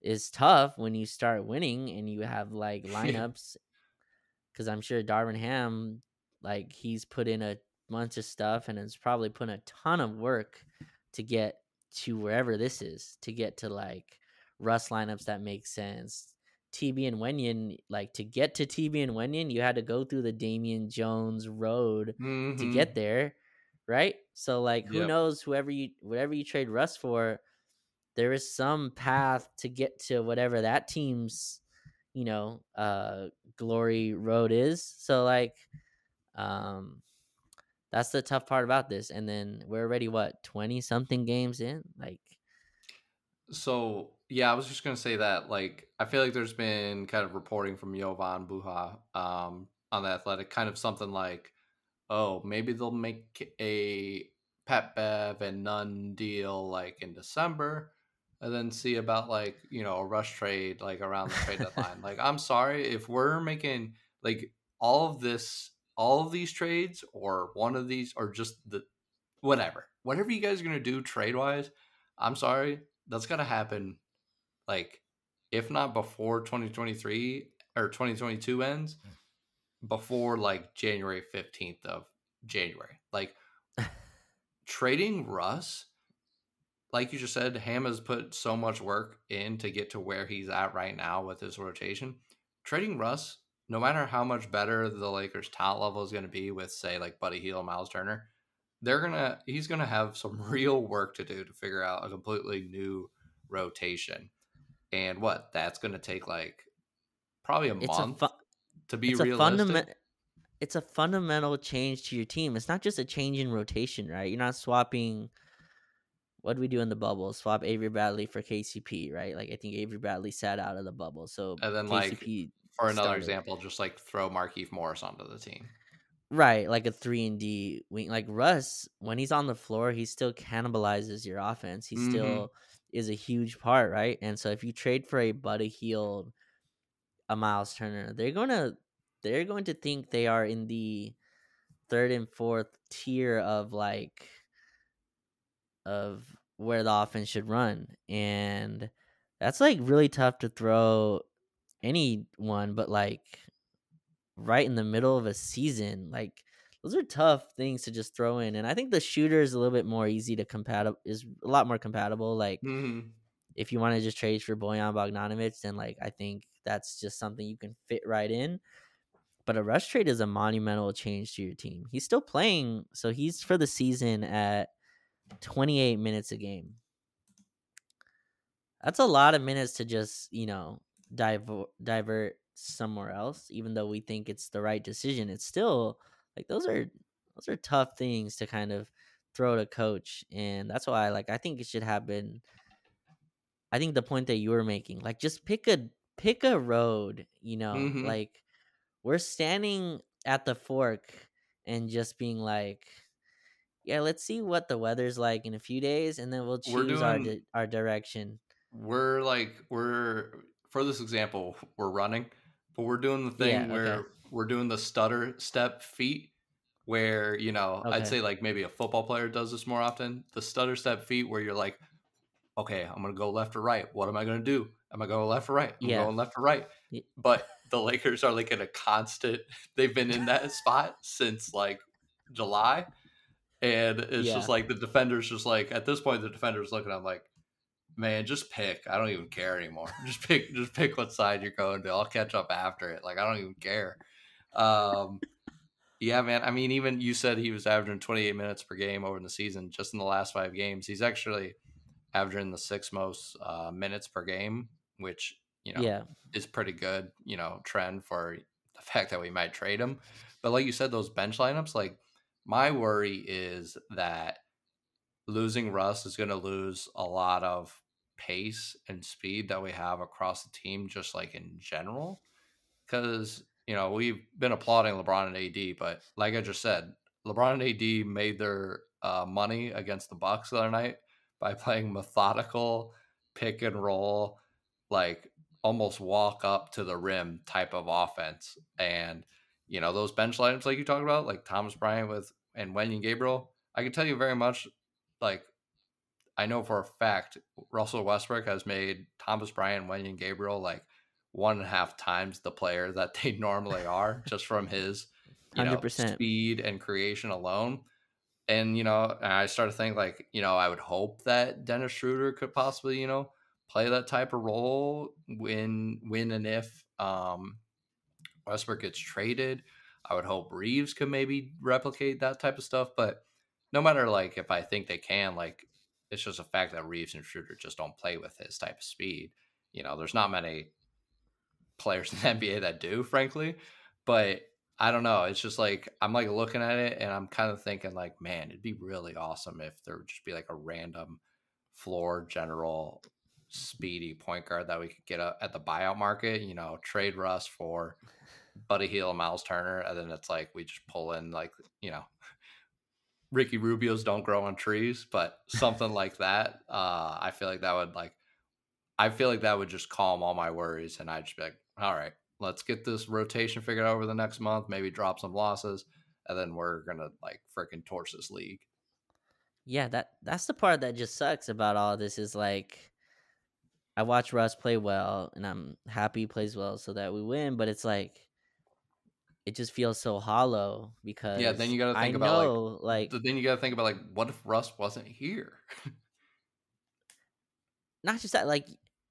is tough when you start winning and you have like *laughs* lineups. Because I'm sure Darvin Ham, like he's put in a bunch of stuff and has probably put a ton of work to get to wherever this is, to get to like Russ lineups that make sense. TB and Wenyen, like to get to TB and Wenyen, you had to go through the Damian Jones road to Mhm. get there, right? So like who Yep. knows whoever you whatever you trade Russ for, there is some path to get to whatever that team's, you know, uh glory road is. So like um that's the tough part about this. And then we're already what, 20 something games in? Like So yeah, I was just gonna say that. Like, I feel like there's been kind of reporting from Jovan Buha um, on the Athletic, kind of something like, "Oh, maybe they'll make a Pat Bev and Nunn deal like in December, and then see about like you know a Russ trade like around the trade deadline." like, I'm sorry if we're making like all of this, all of these trades, or one of these, or just the whatever, whatever you guys are gonna do trade wise. I'm sorry, that's gonna happen like if not before 2023 or 2022 ends mm. before like january 15th of january. Like trading russ like you just said ham has put so much work in to get to where he's at right now with his rotation. Trading russ no matter how much better the lakers talent level is going to be with say like buddy and miles turner they're gonna he's gonna have some *laughs* real work to do to figure out a completely new rotation and what that's gonna take like probably a it's month a fu- to be it's a realistic fundamental it's a fundamental change to your team. It's not just a change in rotation, right? You're not swapping what do we do in the bubble? Swap Avery Bradley for KCP, right? Like I think Avery Bradley sat out of the bubble. So And then, like, KCP for another started. example just like throw Markieff Morris onto the team Right, like a three and D wing. Like Russ, when he's on the floor, he still cannibalizes your offense. He hmm still is a huge part, right? And so if you trade for a Buddy Hield, a Miles Turner, they're gonna they're going to think they are in the third and fourth tier of like of where the offense should run. And that's like really tough to throw anyone, but like right in the middle of a season. Like those are tough things to just throw in. And I think the shooter is a little bit more easy to compatible is a lot more compatible. Like hmm if you want to just trade for Bojan Bogdanovic, then like I think that's just something you can fit right in. But a Russ trade is a monumental change to your team. He's still playing, so he's for the season at 28 minutes a game. That's a lot of minutes to just, you know, divert divert somewhere else even though we think it's the right decision. It's still like those are those are tough things to kind of throw to coach and that's why like I think it should happen I think the point that you were making like just pick a pick a road, you know, hmm like we're standing at the fork and just being like yeah, let's see what the weather's like in a few days and then we'll choose our di- our direction. we're like we're for this example we're running but we're doing the thing Yeah, okay. We're doing the stutter step feet where you know i'd say like maybe a football player does this more often the stutter step feet where you're like okay i'm gonna go left or right what am i gonna do am i going left or right i'm Yeah. going left or right but the lakers are like in a constant *laughs* they've been in that spot since like july and it's Yeah. just like the defenders just like at this point the defenders looking at 'em like man, just pick. I don't even care anymore. *laughs* Just pick just pick what side you're going to. I'll catch up after it. Like I don't even care. Um yeah, man. I mean, even you said he was averaging 28 minutes per game over in the season, just in the last five games. He's actually averaging the sixth most uh, minutes per game, which you know Yeah. is pretty good. You know, trend for the fact that we might trade him. But like you said, those bench lineups, like my worry is that losing Russ is going to lose a lot of pace and speed that we have across the team, just like in general. Because, you know, we've been applauding LeBron and AD, but like I just said, LeBron and AD made their uh, money against the Bucks the other night by *laughs* playing methodical pick and roll, like almost walk up to the rim type of offense. And, you know, those bench lineups like you talked about, like Thomas Bryant with and Wenyen Gabriel, I can tell you very much like I know for a fact Russell Westbrook has made Thomas Bryant, Wenyen Gabriel like one and a half times the player that they *laughs* normally are, just from his you know 100%. speed and creation alone. And you know, and I started to think like, you know, I would hope that Dennis Schroeder could possibly, you know, play that type of role when when and if um Westbrook gets traded. I would hope Reaves could maybe replicate that type of stuff, but no matter like if I think they can, like it's just a fact that Reaves and Schroeder just don't play with his type of speed. You know, there's not many players *laughs* in the NBA that do, frankly. But I don't know. It's just like I'm like looking at it and I'm kind of thinking like, man, it'd be really awesome if there would just be like a random floor general speedy point guard that we could get at the buyout market. You know, trade Russ for Buddy Hield and Miles Turner, and then it's like we just pull in like you know Ricky Rubio's don't grow on trees, but something like that. Uh, I feel like that would like, I feel like that would just calm all my worries, and I'd just be like, all right, let's get this rotation figured out over the next month. Maybe drop some losses, and then we're gonna like freaking torch this league. Yeah, that that's the part that just sucks about all this is like I watch Russ play well and I'm happy he plays well so that we win, but it's like it just feels so hollow because Yeah, then you gotta think I about, like, know like, So then you got to think about like, what if Russ wasn't here? *laughs* not just that like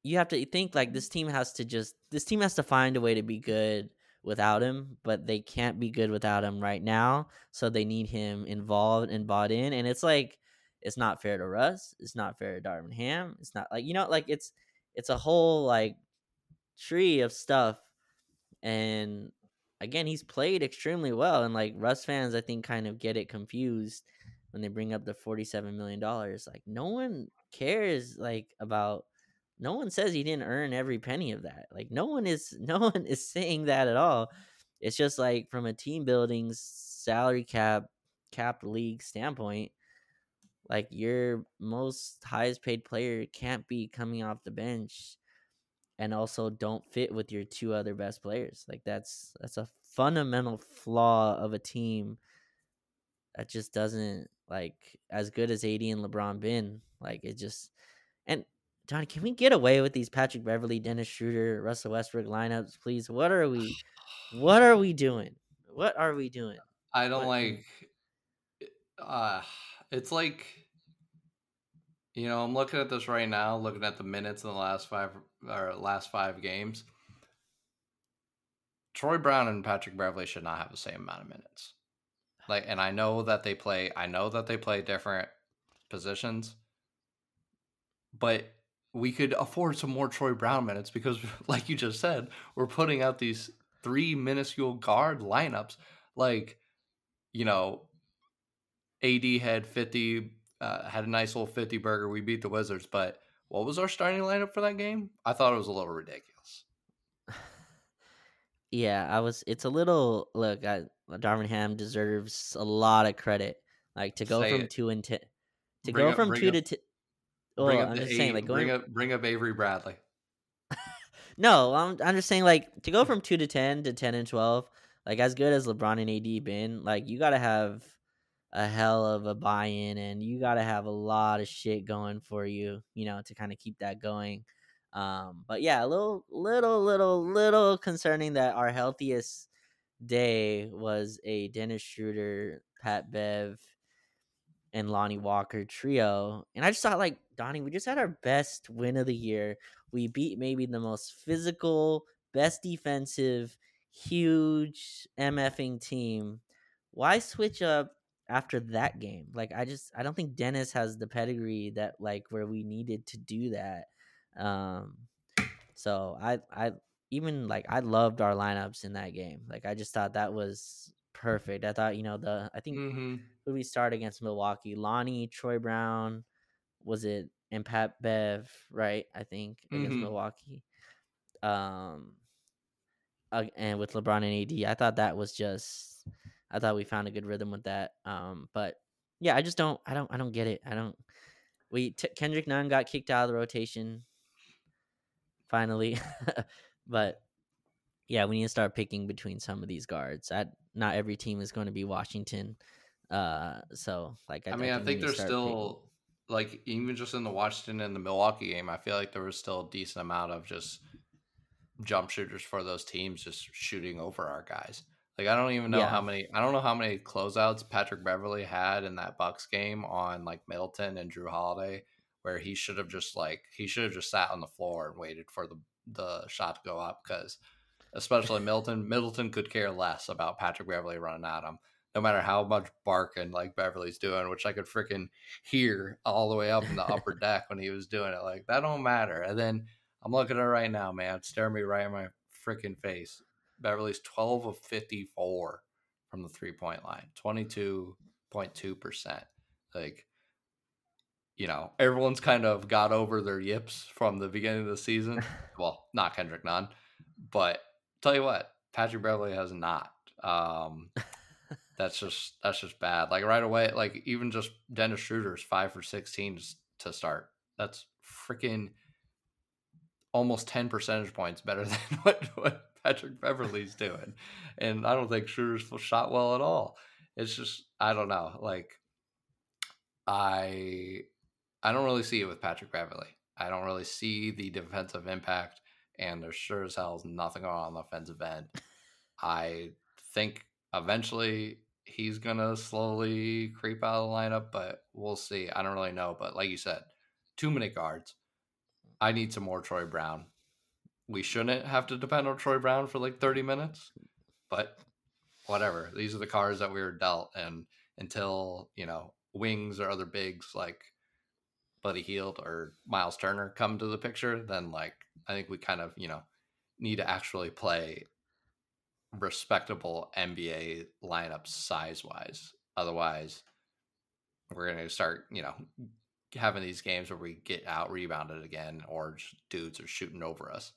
you have to think like this team has to just this team has to find a way to be good without him but they can't be good without him right now so they need him involved and bought in and it's like it's not fair to Russ it's not fair to Darvin Ham it's not like you know like it's it's a whole like tree of stuff and again he's played extremely well and like Russ fans I think kind of get it confused when they bring up the 47 million dollars like no one cares like about no one says he didn't earn every penny of that like no one is *laughs* no one is saying that at all it's just like from a team building salary cap cap league standpoint, like your most highest paid player can't be coming off the bench and also don't fit with your two other best players. Like that's that's a fundamental flaw of a team that just doesn't like as good as AD and LeBron been. Like it just Johnny, can we get away with these Patrick Beverley, Dennis Schroeder, Russell Westbrook lineups, please? What are we what are we doing? What are we doing? I don't What- like uh it's like you know, I'm looking at this right now, looking at the minutes in the last five or last five games. Troy Brown and Patrick Beverley should not have the same amount of minutes. Like and I know that they play I know that they play different positions, but we could afford some more Troy Brown minutes because *laughs* like you just said, we're putting out these three minuscule guard lineups like you know, AD had 50, uh, had a nice little 50 burger. We beat the Wizards, but what was our starting lineup for that game? I thought it was a little ridiculous. *laughs* Yeah, I was. It's a little look. I, Darvin Ham deserves a lot of credit. Like to go Say from it. two and ten, to Bring go up- from two up- to ten. Well, bring up I'm just saying, like going. bring up bring up Avery Bradley. No, I'm I'm just saying like to go from two to ten to ten and twelve. Like as good as LeBron and AD been, like you got to have a hell of a buy-in, and you got to have a lot of shit going for you, you know, to kind of keep that going. Um, but yeah, a little, little, little, little concerning that our healthiest day was a Dennis Schroeder, Pat Bev, and Lonnie Walker trio. And I just thought, like, Donnie, we just had our best win of the year. We beat maybe the most physical, best defensive, huge MFing team. Why switch up after that game? Like, I just, I don't think Dennis has the pedigree that, like, where we needed to do that. Um, so I, I, even like I loved our lineups in that game. Like I just thought that was perfect. I thought you know the I think Mm-hmm. who we start against Milwaukee, Lonnie, Troy Brown, was it and Pat Bev, right? I think against Mhm. Milwaukee. Um uh, and with LeBron and AD, I thought that was just I thought we found a good rhythm with that. Um but yeah, I just don't I don't I don't get it. I don't we t- Kendrick Nunn got kicked out of the rotation finally. *laughs* but yeah, we need to start picking between some of these guards. I, not every team is going to be Washington. Uh, so like, I, I mean, I think there's still like even just in the Washington and the Milwaukee game, I feel like there was still a decent amount of just jump shooters for those teams just shooting over our guys. Like I don't even know Yeah. how many I don't know how many closeouts Patrick Beverley had in that Bucks game on like Middleton and Jrue Holiday where he should have just like he should have just sat on the floor and waited for the the shot to go up because especially Middleton Middleton could care less about Patrick Beverley running at him no matter how much barking like Beverley's doing, which I could freaking hear all the way up in the upper *laughs* deck when he was doing it. Like that don't matter. And then I'm looking at it right now, man. Staring me right in my freaking face. Beverley's 12 of 54 from the three point line, 22.2%. Like, you know, everyone's kind of got over their yips from the beginning of the season. *laughs* well, not Kendrick Nunn, but tell you what, Patrick Beverley has not. Um, *laughs* that's just that's just bad. Like right away, like even just Dennis Schroeder's five for sixteen to start. That's freaking almost ten percentage points better *laughs* than what what Patrick Beverley's doing, and I don't think Schroeder's shot well at all. It's just I don't know. Like I I don't really see it with Patrick Beverley. I don't really see the defensive impact, and there's sure as hell is nothing going on the offensive end. I think eventually he's gonna slowly creep out of the lineup, but we'll see. I don't really know. But like you said, too many guards. I need some more Troy Brown. We shouldn't have to depend on Troy Brown for like 30 minutes, but whatever. These are the cards that we were dealt, and until you know wings or other bigs like Buddy Hield or Miles Turner come to the picture, then like I think we kind of you know need to actually play respectable NBA lineups size wise. Otherwise, we're going to start, you know, having these games where we get out rebounded again or just dudes are shooting over us.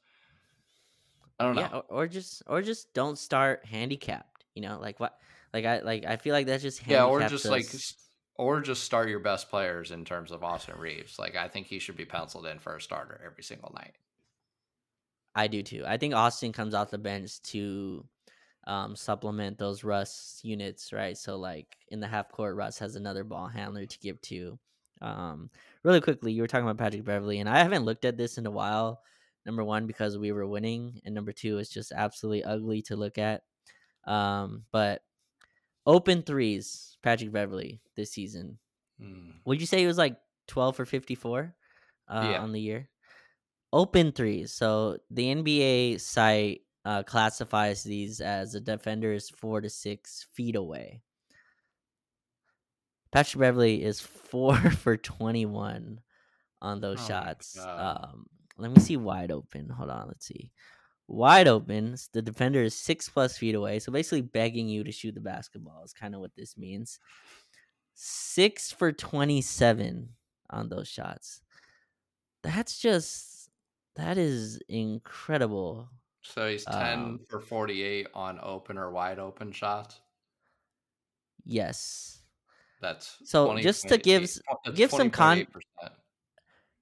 I don't know. yeah, or, or just or just don't start handicapped. You know, like what, Like I like I feel like that's just Yeah, or just like us. s- or just start your best players in terms of Austin Reaves. Like I think he should be penciled in for a starter every single night. I do too. I think Austin comes off the bench to um, supplement those Russ units, right? So like in the half court, Russ has another ball handler to give to. Um, really quickly, you were talking about Patrick Beverley, and I haven't looked at this in a while. Number one, because we were winning, and number two, it's just absolutely ugly to look at. Um, but open threes, Patrick Beverley this season. Hmm. Would you say he was like twelve for fifty four uh, Yeah. on the year? Open threes. So the NBA site uh, classifies these as a defender is four to six feet away. Patrick Beverley is *laughs* four for twenty one on those Oh shots. Um, let me see wide open. Hold on, let's see. Wide open. The defender is six plus feet away, so basically begging you to shoot the basketball is kind of what this means. Six for twenty-seven on those shots. That's just that is incredible. So he's ten Um, for forty-eight on open or wide open shots. Yes. That's So 20, just to 28 give that's give some con-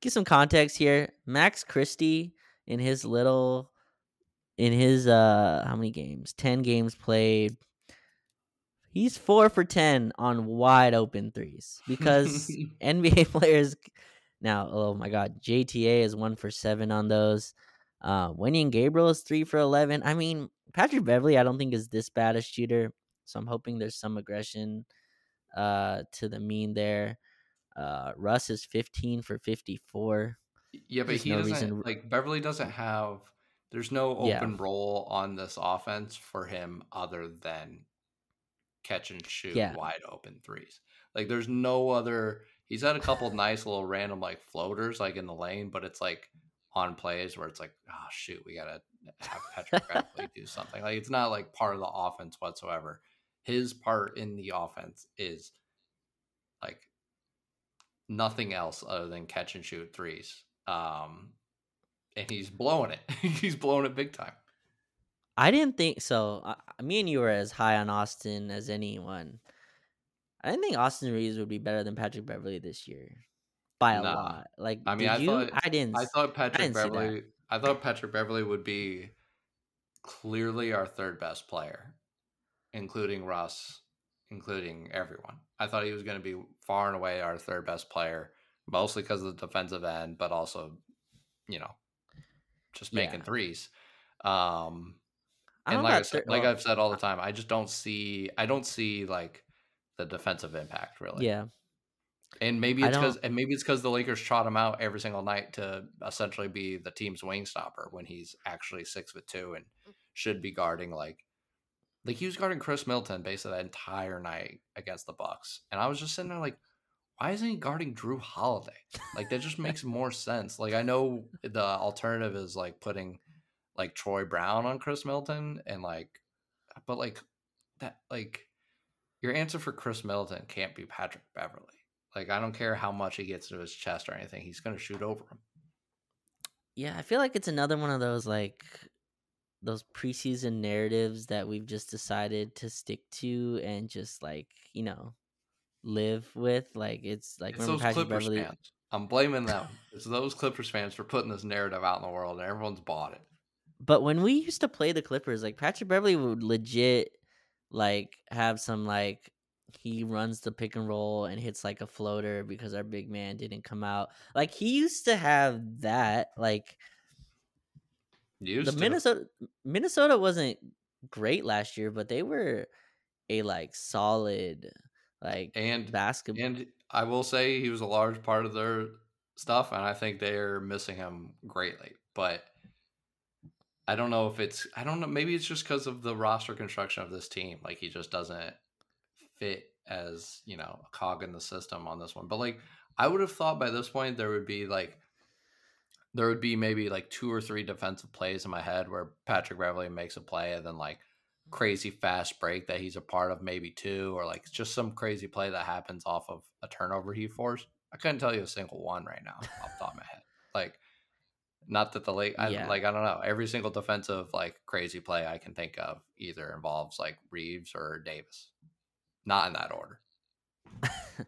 give some context here. Max Christie in his little in his uh how many games? 10 games played. He's 4 for 10 on wide open threes because *laughs* NBA *laughs* players now, oh my god, JTA is 1 for 7 on those. Uh Wenyen Gabriel is 3 for 11. I mean, Patrick Beverley I don't think is this bad a shooter, so I'm hoping there's some aggression uh to the mean there. Uh Russ is 15 for 54. Yeah, but There's he no doesn't reason- like Beverley doesn't have. There's no Yeah. open role on this offense for him other than catch and shoot Yeah. wide open threes. Like there's no other. He's had a couple *sighs* nice little random like floaters like in the lane, but it's like on plays where it's like, oh shoot, we gotta have Patrick Beverley *laughs* do something. Like it's not like part of the offense whatsoever. His part in the offense is like nothing else other than catch and shoot threes. Um, and he's blowing it. *laughs* he's blowing it big time. I didn't think so. Uh, me and you were as high on Austin as anyone. I didn't think Austin Reaves would be better than Patrick Beverley this year by a Nah. lot. Like, I mean, I you? thought- I didn't. I thought Patrick that. Beverley. I thought Patrick Beverley would be clearly our third best player, including Russ, including everyone. I thought he was going to be far and away our third best player, mostly because of the defensive end, but also, you know, just making Yeah. threes. Um, and like I, th- like well, I've said all the time, I just don't see. I don't see like the defensive impact really. yeah, And maybe it's because and maybe it's because the Lakers trot him out every single night to essentially be the team's wing stopper when he's actually six foot two and should be guarding like like he was guarding Khris Middleton basically that entire night against the Bucks. And I was just sitting there like, why isn't he guarding Jrue Holiday? Like that just makes more sense. Like I know the alternative is like putting like Troy Brown on Khris Middleton and like but like that like your answer for Khris Middleton can't be Patrick Beverley. Like I don't care how much he gets to his chest or anything, he's gonna shoot over him. yeah. I feel like it's another one of those like those preseason narratives that we've just decided to stick to and just like you know live with. Like it's like It's those Patrick Clippers Beverley. fans. I'm blaming them. it's those Clippers fans for putting this narrative out in the world, and everyone's bought it. But when we used to play the Clippers, like Patrick Beverley would legit like have some like he runs the pick and roll and hits like a floater because our big man didn't come out. Like he used to have that. Like Used the to. Minnesota Minnesota wasn't great last year, but they were a like solid like and basketball. and I will say he was a large part of their stuff, and I think they're missing him greatly. But I don't know if it's I don't know maybe it's just because of the roster construction of this team. Like he just doesn't fit as you know a cog in the system on this one. But like I would have thought by this point there would be like there would be maybe like two or three defensive plays in my head where Patrick Beverley makes a play and then like crazy fast break that he's a part of maybe two or like just some crazy play that happens off of a turnover he forced. I couldn't tell you a single one right now *laughs* off the top of my head. Like Not that the late, I, Yeah. like I don't know. Every single defensive like crazy play I can think of either involves like Reaves or Davis. Not in that order. *laughs*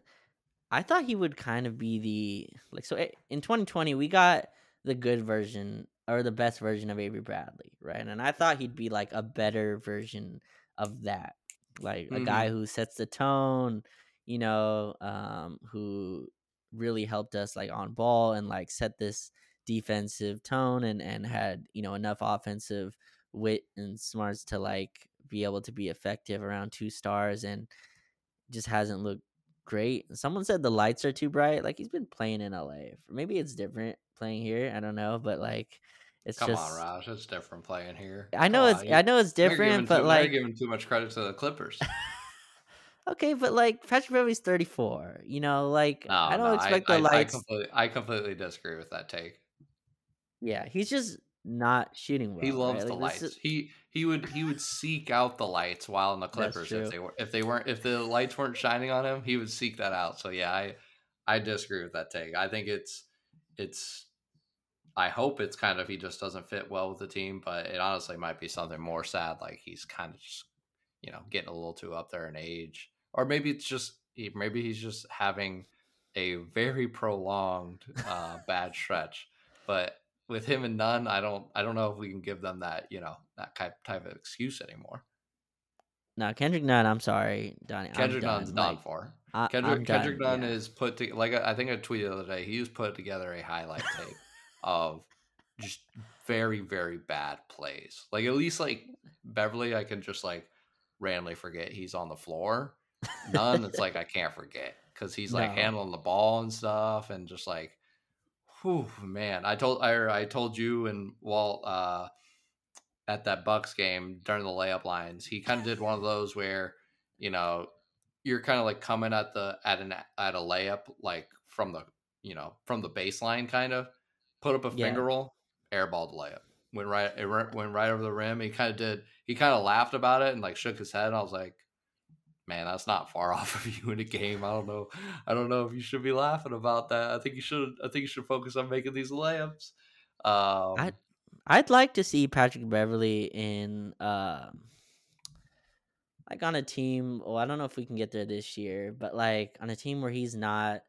I thought he would kind of be the like so eh, in 2020 we got the good version or the best version of Avery Bradley, right? And I thought he'd be like a better version of that. Like a Mhm. guy who sets the tone, you know, um who really helped us like on ball and like set this defensive tone and and had, you know, enough offensive wit and smarts to like be able to be effective around two stars and just hasn't looked great. Someone said the lights are too bright. Like he's been playing in LA. Maybe it's different playing here. I don't know, but like it's Come just on, Raj. It's different playing here. I know Come it's on, I know it's you're different, too- but you're like giving too much credit to the Clippers. *laughs* okay, but like Patrick Beverley's 34. You know, like No, I don't no, expect I, the I, lights. I completely, I completely disagree with that take. yeah, he's just not shooting well. he loves right? the Like, lights. is- He he would he would seek out the lights while in the Clippers if they were if they weren't if the lights weren't shining on him, he would seek that out. So yeah, I I disagree with that take. I think it's it's I hope it's kind of he just doesn't fit well with the team, but it honestly might be something more sad like he's kind of just you know getting a little too up there in age, or maybe it's just he- maybe he's just having a very prolonged uh, bad stretch. But with him and Nunn, I don't I don't know if we can give them that you know that type type of excuse anymore. no Kendrick Nunn. I'm sorry, Donnie. Kendrick I'm. Nunn's done Like, for. I, Kendrick Kendrick done, Nunn yeah. is put to, like I think I tweeted the other day. He was put together a highlight tape of just very very bad plays. Like at least like Beverley, I can just like randomly forget he's on the floor. Nunn, it's like I can't forget because he's like No. handling the ball and stuff, and just like, whew, man. I told I I told you and Walt uh, at that Bucks game during the layup lines. He kind of did one of those where you know you're kind of like coming at the at an at a layup like from the you know from the baseline kind of put up a Yeah. finger roll airball the layup. Went right it went went right over the rim. He kind of did he kind of laughed about it and like shook his head. I was like man that's not far *laughs* off of you in a game. I don't know I don't know if you should be laughing about that. I think you should I think you should focus on making these layups. Um I- I'd like to see Patrick Beverley in um like on a team. Well, I don't know if we can get there this year, but like on a team where he's not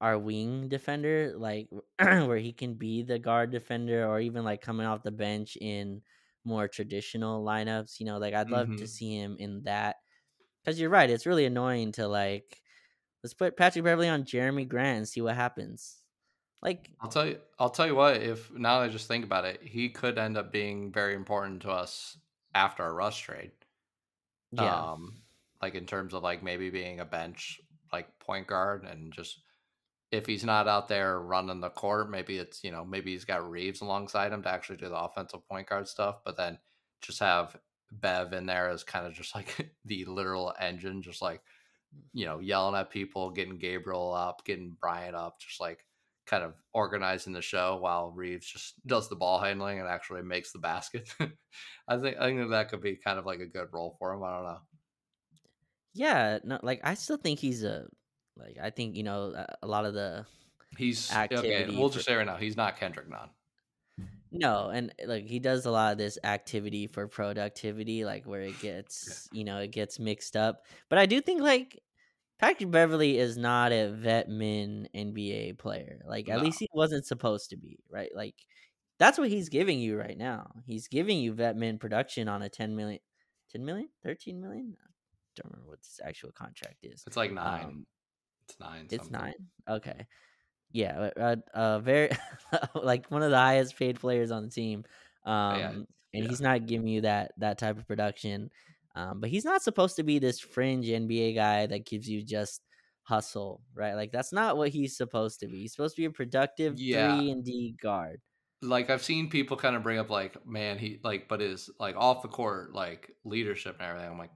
our wing defender, like *clears throat* where he can be the guard defender, or even like coming off the bench in more traditional lineups. You know, like I'd love to Mhm. see him in that. Because you're right, it's really annoying to like let's put Patrick Beverley on Jerami Grant and see what happens. Like I'll tell you. I'll tell you what. If now that I just think about it, he could end up being very important to us after a rush trade. yeah. Um, like in terms of like maybe being a bench like point guard and just if he's not out there running the court, maybe it's you know maybe he's got Reaves alongside him to actually do the offensive point guard stuff, but then just have Bev in there as kind of just like *laughs* the literal engine, just like you know yelling at people, getting Gabriel up, getting Bryant up, just like kind of organizing the show while Reaves just *laughs* does the ball handling and actually makes the basket. *laughs* I think I think that, could be kind of like a good role for him. I don't know. Yeah, no, like I still think he's a like I think you know a- lot of the He's okay. We'll for- just say right now, he's not Kendrick Nunn. no and like he does a lot of this activity for productivity like where it gets you know it gets mixed up but i do think like patrick beverley is not a vet min nba player like at No. least he wasn't supposed to be right like that's what he's giving you right now he's giving you vet min production on a 10 million 10 million 13 million I don't remember what his actual contract is It's like nine. Um, it's nine. It's something. nine. Okay. Yeah, uh, uh, very *laughs* like one of the highest paid players on the team. Um, yeah, and yeah. he's not giving you that that type of production. Um, but he's not supposed to be this fringe NBA guy that gives you just hustle, right? Like that's not what he's supposed to be. He's supposed to be a productive Yeah. three and D guard. Like I've seen people kind of bring up like, man, he like, but his like off the court like leadership and everything. I'm like,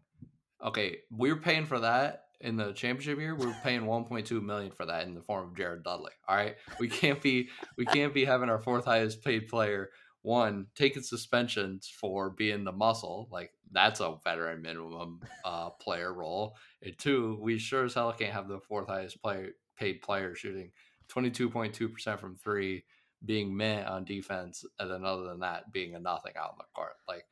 okay, we're paying for that in the championship year. we're paying 1.2 million for that in the form of Jared Dudley. All right, we can't be we can't be having our fourth highest paid player one taking suspensions for being the muscle like that's a veteran minimum uh player role and two we sure as hell can't have the fourth highest player paid player shooting 22.2% from three being meh on defense, and then other than that, being a nothing out in the court. Like,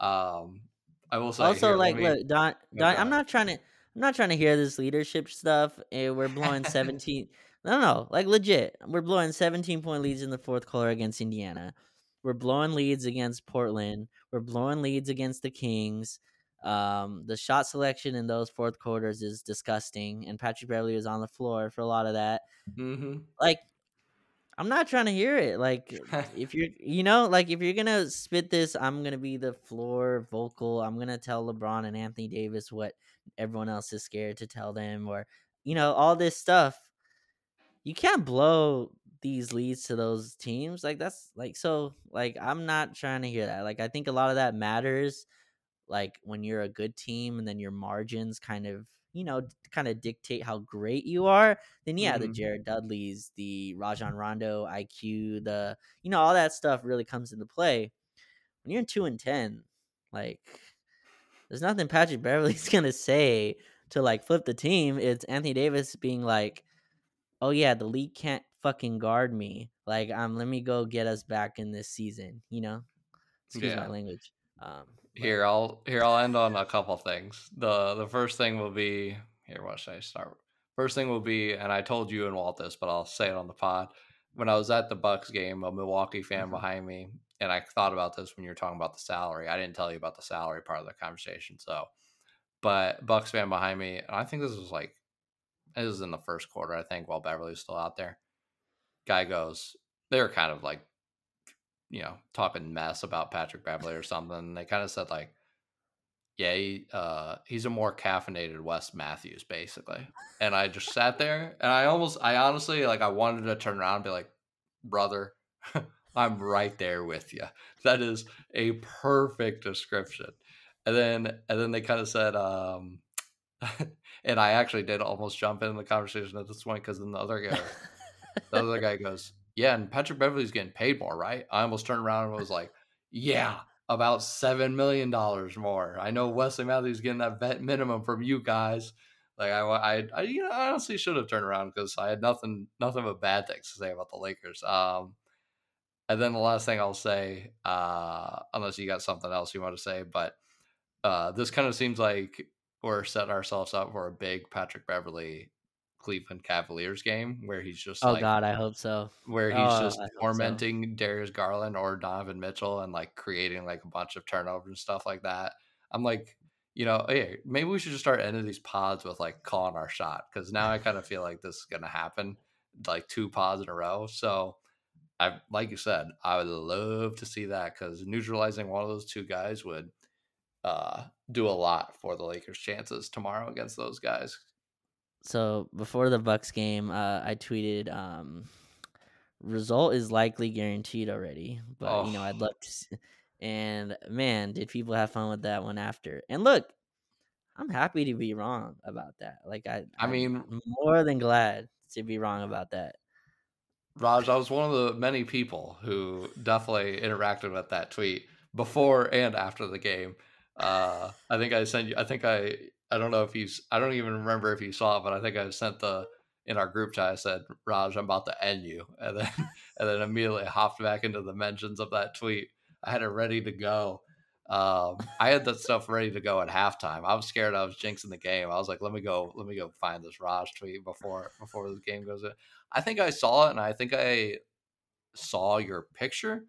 um, I will say Also, here, like, me, look, Don, no, Don, I'm not trying to, I'm not trying to hear this leadership stuff. eh, we're blowing *laughs* 17. no, no, like legit. We're blowing 17 point leads in the fourth quarter against Indiana. We're blowing leads against Portland. We're blowing leads against the Kings. Um, the shot selection in those fourth quarters is disgusting, and Patrick Beverley was on the floor for a lot of that. Mhm. Like, I'm not trying to hear it. Like, *laughs* if you're, you know, like if you're gonna spit this, I'm gonna be the floor vocal. I'm gonna tell LeBron and Anthony Davis what everyone else is scared to tell them, or you know, all this stuff. You can't blow these leads to those teams. Like that's like so. Like I'm not trying to hear that. Like I think a lot of that matters. Like when you're a good team, and then your margins kind of, you know, kind of dictate how great you are. Then yeah, the Mhm. Jared Dudleys, the Rajon Rondo IQ, the you know all that stuff really comes into play. When you're in two and ten, like there's nothing Patrick Beverley's gonna say to like flip the team. It's Anthony Davis being like, "Oh yeah, the league can't fucking guard me. Like, um, let me go get us back in this season." You know, excuse my language. Um, but- Here, I'll here I'll end on a couple things. the The first thing will be here. What should I start? First thing will be, and I told you and Walt this, but I'll say it on the pod. When I was at the Bucks game, a Milwaukee fan Mhm. behind me, and I thought about this when you were talking about the salary. I didn't tell you about the salary part of the conversation, so. But Bucks fan behind me, and I think this was like, this was in the first quarter. I think while Beverley was still out there, guy goes. They were kind of like you know, talking mess about Patrick Beverley or something. They kind of said like, yeah, he, uh, he's a more caffeinated Wes Matthews, basically. And I just sat *laughs* there, and I almost, I honestly, like, I wanted to turn around and be like, brother, *laughs* I'm right there with you. That is a perfect description. And then, and then they kind of said, um, *laughs* and I actually did almost jump in the conversation at this point because then the other guy, the other guy goes, "Yeah, and Patrick Beverley's getting paid more, right?" I almost turned around and was like, "Yeah, about seven million dollars more. I know Wesley Matthews getting that vet minimum from you guys." Like I, I, I you know, I honestly should have turned around because I had nothing, nothing but bad things to say about the Lakers. Um, and then the last thing I'll say, uh, unless you got something else you want to say, but uh, this kind of seems like we're setting ourselves up for a big Patrick Beverley Cleveland Cavaliers game where he's just oh like God, I hope so. where he's Oh, just I hope so. tormenting Darius Garland or Donovan Mitchell and like creating like a bunch of turnovers and stuff like that. I'm like, you know, hey, maybe we should just start ending these pods with like calling our shot because now I kind of feel like this is gonna happen, like two pods in a row. So I like you said, I would love to see that because neutralizing one of those two guys would uh do a lot for the Lakers' chances tomorrow against those guys. So before the Bucks game, uh, I tweeted, um, "Result is likely guaranteed already," but you know, I'd Oh. love to. See, and man, did people have fun with that one after? And look, I'm happy to be wrong about that. Like I, I I'm mean, more than glad to be wrong about that. Raj, I was one of the many people who definitely interacted with that tweet before and after the game. Uh, I think I sent you. I think I. I don't know if he's. I don't even remember if you saw it, but I think I sent the in our group chat. I said, "Raj, I'm about to end you," *laughs* and then and then immediately hopped back into the mentions of that tweet. I had it ready to go. Um, I had that stuff ready to go at halftime. I was scared I was jinxing the game. I was like, "Let me go. Let me go find this Raj tweet before before the game goes in." I think I saw it and I think I saw your picture,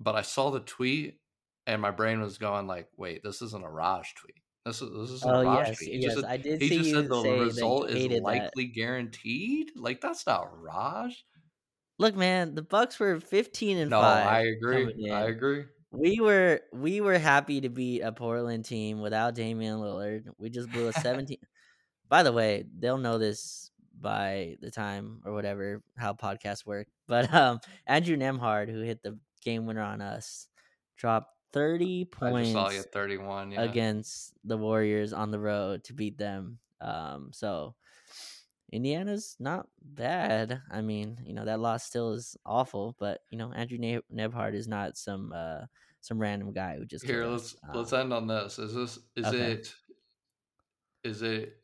but I saw the tweet and my brain was going like, wait, this isn't a Raj tweet. This is this isn't Oh yes. He yes, just said, I did he see just you said the result is hated that. likely guaranteed. Like that's not Raj. Look, man, the Bucks were 15 and No, five I agree. I agree. We were we were happy to beat a Portland team without Damian Lillard. We just blew a *laughs* 17. By the way, they'll know this by the time or whatever how podcasts work. But um Andrew Nembhard, who hit the game winner on us, dropped 30 I just saw you points 31. Yeah. against the Warriors on the road to beat them. Um so Indiana's not bad. I mean, you know that loss still is awful, but you know Andrew ne- Nembhard is not some uh some random guy who just Here, let's us. let's Um, end on this. Is this is okay. it is it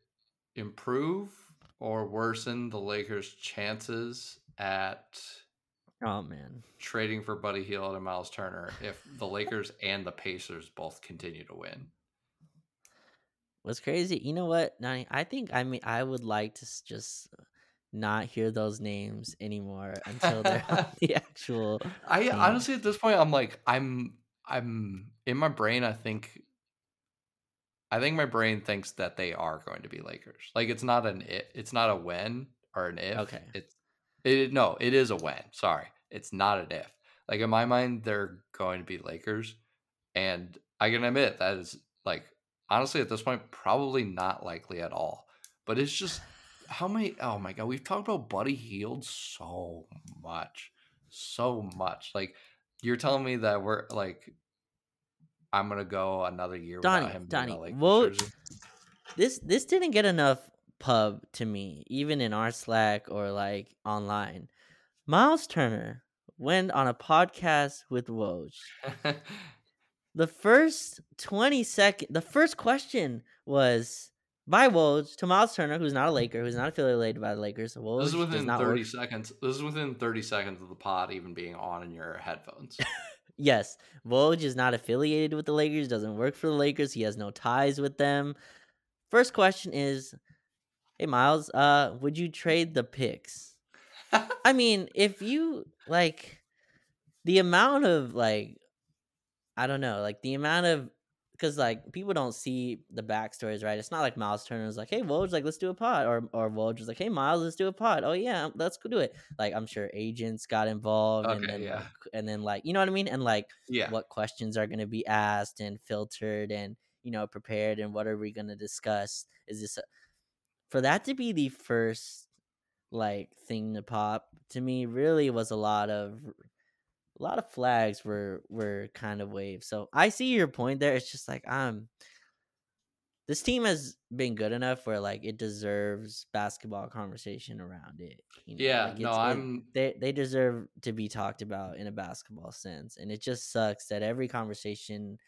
improve or worsen the Lakers' chances at Oh man. trading for Buddy Hield and Miles Turner if the Lakers *laughs* and the Pacers both continue to win. What's crazy? You know what, Nani? I think I mean I would like to just not hear those names anymore until they're on *laughs* the actual. I team. honestly at this point I'm like I'm I'm in my brain I think I think my brain thinks that they are going to be Lakers. Like it's not an it, it's not a when or an if. Okay. It's it no, it is a when. Sorry. It's not an if. Like in my mind they're going to be Lakers and I can admit that is like honestly at this point probably not likely at all. But it's just how many oh my god, we've talked about Buddy Hield so much. So much. Like you're telling me that we're like I'm gonna go another year Donnie, without him being Donnie, a Lakers well, jersey. This this didn't get enough pub to me, even in our Slack or like online. Miles Turner went on a podcast with Woj. *laughs* The first 20 second the first question was by Woj to Miles Turner, who's not a Laker, who's not affiliated by the Lakers. Woj this is within 30 work- seconds. This is within 30 seconds of the pod even being on in your headphones. *laughs* Yes, Woj is not affiliated with the Lakers, doesn't work for the Lakers, he has no ties with them. First question is, hey Miles, uh, would you trade the picks? I *laughs* mean, if you like the amount of like I don't know, like the amount of because like people don't see the backstories, right? It's not like Miles Turner was like, "Hey, Woj, like let's do a pod," or or Woj was like, "Hey, Miles, let's do a pod." Oh yeah, let's go do it. Like I'm sure agents got involved, and then yeah. like, and then like you know what I mean, and like yeah. what questions are going to be asked and filtered and you know prepared and what are we going to discuss is this a, for that to be the first like thing to pop to me really was a lot of a lot of flags were were kind of waved so i see your point there it's just like um this team has been good enough where like it deserves basketball conversation around it you know? Yeah, like, no, I'm they they deserve to be talked about in a basketball sense and it just sucks that every conversation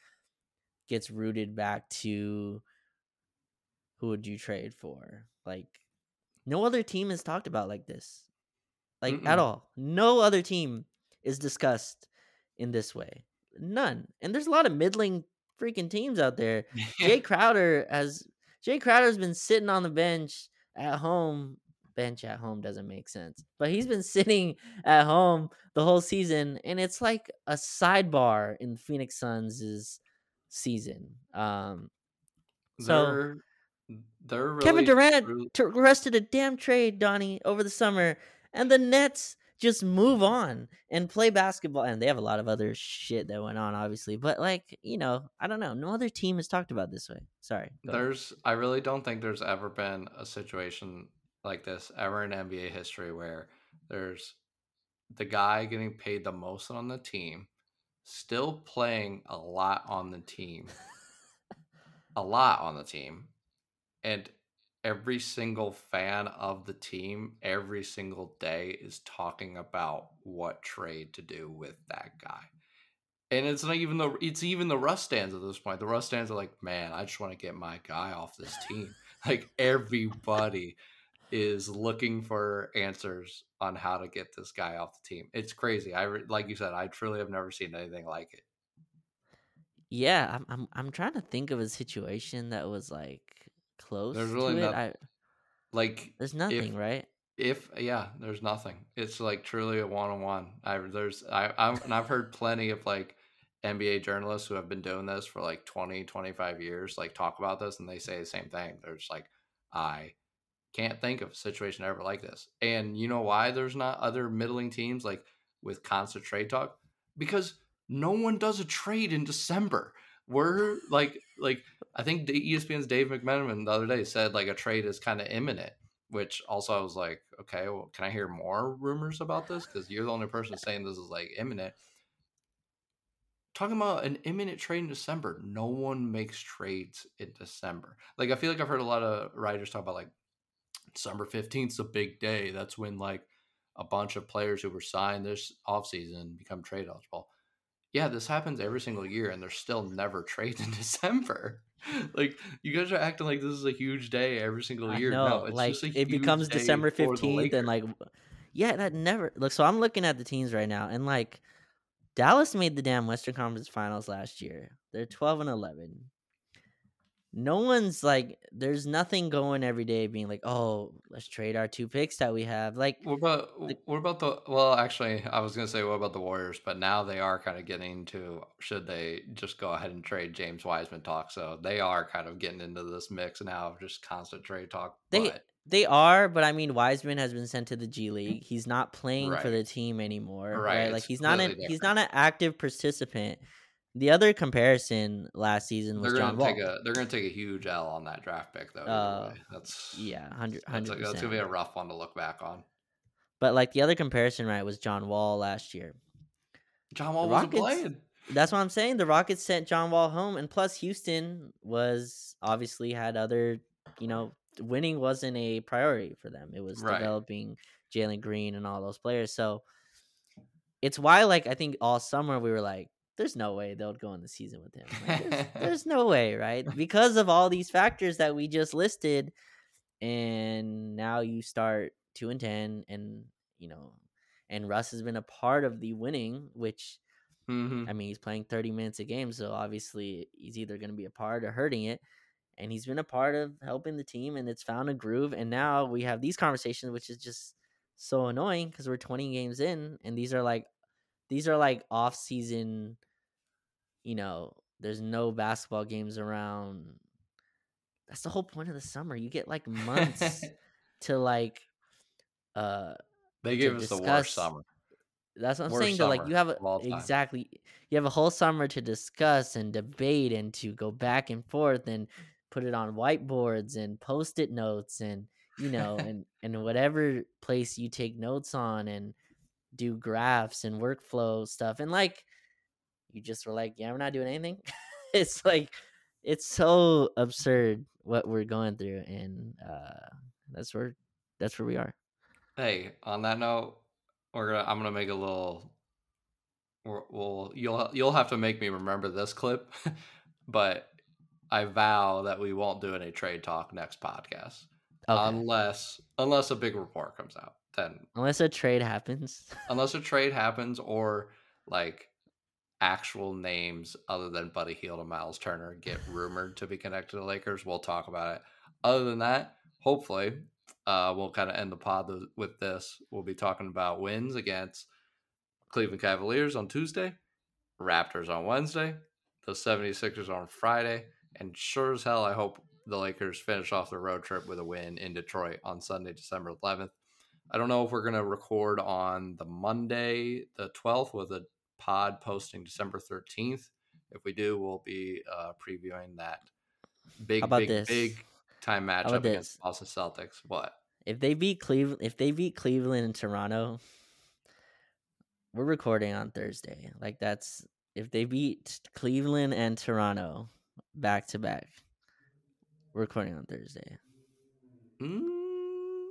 gets rooted back to who would you trade for like no other team is talked about like this like at Mm-mm. all no other team is discussed in this way none and there's a lot of middling freaking teams out there Jay *laughs* Crowder has Jay Crowder's been sitting on the bench at home. Bench at home doesn't make sense, but he's been sitting at home the whole season, and it's like a sidebar in Phoenix Suns' season. Um, so- they're they're really Kevin Durant t- rested a damn trade, Donnie, over the summer, and the Nets just move on and play basketball. And they have a lot of other shit that went on, obviously, but like you know, I don't know. No other team has talked about this way. Sorry. go ahead. There's I really don't think there's ever been a situation like this ever in NBA history where there's the guy getting paid the most on the team still playing a lot on the team. *laughs* a lot on the team. And every single fan of the team every single day is talking about what trade to do with that guy. And it's not even the it's even the Russ stands at this point. The Russ stands are like, man, I just want to get my guy off this team. *laughs* like everybody is looking for answers on how to get this guy off the team. It's crazy. I like you said, I truly have never seen anything like it. Yeah, I'm I'm I'm trying to think of a situation that was like close There's really to it. not- I, Like there's nothing, right? if yeah, there's nothing. It's like truly a one on one. I there's I I'm, and I've heard plenty of like NBA journalists who have been doing this for like 20, 25 years, like talk about this, and they say the same thing. They're just like, I can't think of a situation ever like this. And you know why there's not other middling teams like with constant trade talk? Because no one does a trade in December. We're like like I think ESPN's Dave McMenamin the other day said like a trade is kind of imminent, which also I was like, okay, well, can I hear more rumors about this? Because you're the only person saying this is like imminent. Talking about an imminent trade in December, no one makes trades in December. Like I feel like I've heard a lot of writers talk about like December 15th is a big day. That's when like a bunch of players who were signed this offseason become trade eligible. Yeah, this happens every single year, and they're still never *laughs* trades in December. *laughs* like you guys are acting like this is a huge day every single year. no, it's like just a it becomes December fifteenth, and like, Yeah, that never look. So I'm looking at the teams right now, and like Dallas made the damn Western Conference Finals last year. They're 12 and 11. No one's like, there's nothing going every day being like, oh, let's trade our two picks that we have. Like, What about what about the? Well, actually, I was gonna say what about the Warriors, but now they are kind of getting to should they just go ahead and trade James Wiseman talk. So they are kind of getting into this mix now of just constant trade talk. They- but they are, but I mean, Wiseman has been sent to the G mm. League. He's not playing for the team anymore. Right, Right. Like he's not an he's not an active participant. The other comparison last season they're was gonna John Wall. take a they're gonna take a huge L on that draft pick though. Uh. That's yeah, hundred That's, that's gonna be a rough one to look back on. But like the other comparison, right, was John Wall last year. John Wall wasn't playing. That's what I'm saying. The Rockets sent John Wall home, and plus Houston was obviously had other, you know, winning wasn't a priority for them. It was Right. developing Jalen Green and all those players. So it's why, like, I think all summer we were like, "There's no way they'll go in the season with him. Like, there's, *laughs* there's no way, right? Because of all these factors that we just listed, and now you start two and ten, and you know, and Russ has been a part of the winning, which hmm I mean, he's playing 30 minutes a game, so obviously he's either going to be a part or hurting it. And he's been a part of helping the team, and it's found a groove. And now we have these conversations, which is just so annoying because we're 20 games in, and these are like, these are like off season. You know, there's no basketball games around. That's the whole point of the summer. You get like months *laughs* to like, uh, they gave us the discuss worst summer. that's what I'm Worst saying. Though, like you have a, of all time. exactly, you have a whole summer to discuss and debate and to go back and forth and put it on whiteboards and post-it notes and you know *laughs* and and whatever place you take notes on and do graphs and workflow stuff and like you just were like, yeah, we're not doing anything. *laughs* it's like it's so absurd what we're going through, and uh that's where that's where we are. Hey, on that note, we're gonna. I'm gonna make a little. Well, you'll you'll have to make me remember this clip, *laughs* but I vow that we won't do any trade talk next podcast Okay. unless unless a big report comes out. Then Unless a trade happens. *laughs* unless a trade happens or like actual names other than Buddy Hield and Miles Turner get *laughs* rumored to be connected to the Lakers, we'll talk about it. Other than that, hopefully, uh, we'll kind of end the pod th- with this. We'll be talking about wins against Cleveland Cavaliers on Tuesday, Raptors on Wednesday, the 76ers on Friday, and sure as hell, I hope the Lakers finish off their road trip with a win in Detroit on Sunday, December 11th. I don't know if we're going to record on the Monday, the 12th, with a pod posting December 13th. If we do, we'll be uh, previewing that big, big, this? big time matchup against the Boston Celtics. What? If they beat Cleveland, if they beat Cleveland and Toronto, we're recording on Thursday. Like that's if they beat Cleveland and Toronto back to back, we're recording on Thursday. Mm,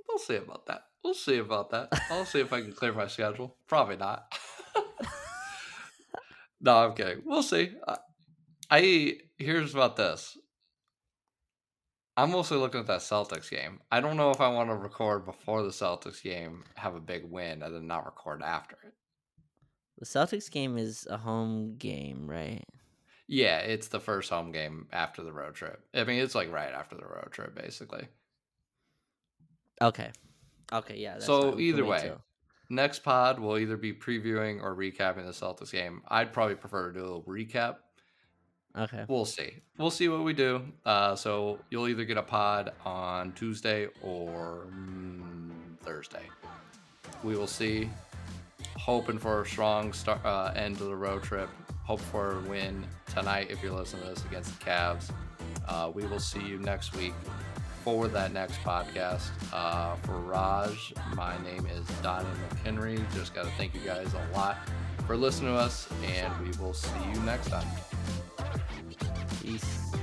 we'll see about that. We'll see about that. I'll see if I can clear my schedule. Probably not. *laughs* no, I'm kidding. We'll see. I, I here's about this. I'm mostly looking at that Celtics game. I don't know if I want to record before the Celtics game, have a big win, and then not record after it. The Celtics game is a home game, right? Yeah, it's the first home game after the road trip. I mean, it's like right after the road trip, basically. Okay. Okay, yeah. That's So, fine. We can either way, till- next pod will either be previewing or recapping the Celtics game. I'd probably prefer to do a little recap. Okay. We'll see. We'll see what we do. Uh, so you'll either get a pod on Tuesday or mm, Thursday. We will see. Hoping for a strong start, uh, end to the road trip. Hope for a win tonight if you're listening to this against the Cavs. Uh, we will see you next week for that next podcast. Uh, for Raj, my name is Donnie McHenry. Just got to thank you guys a lot for listening to us, and we will see you next time. Peace.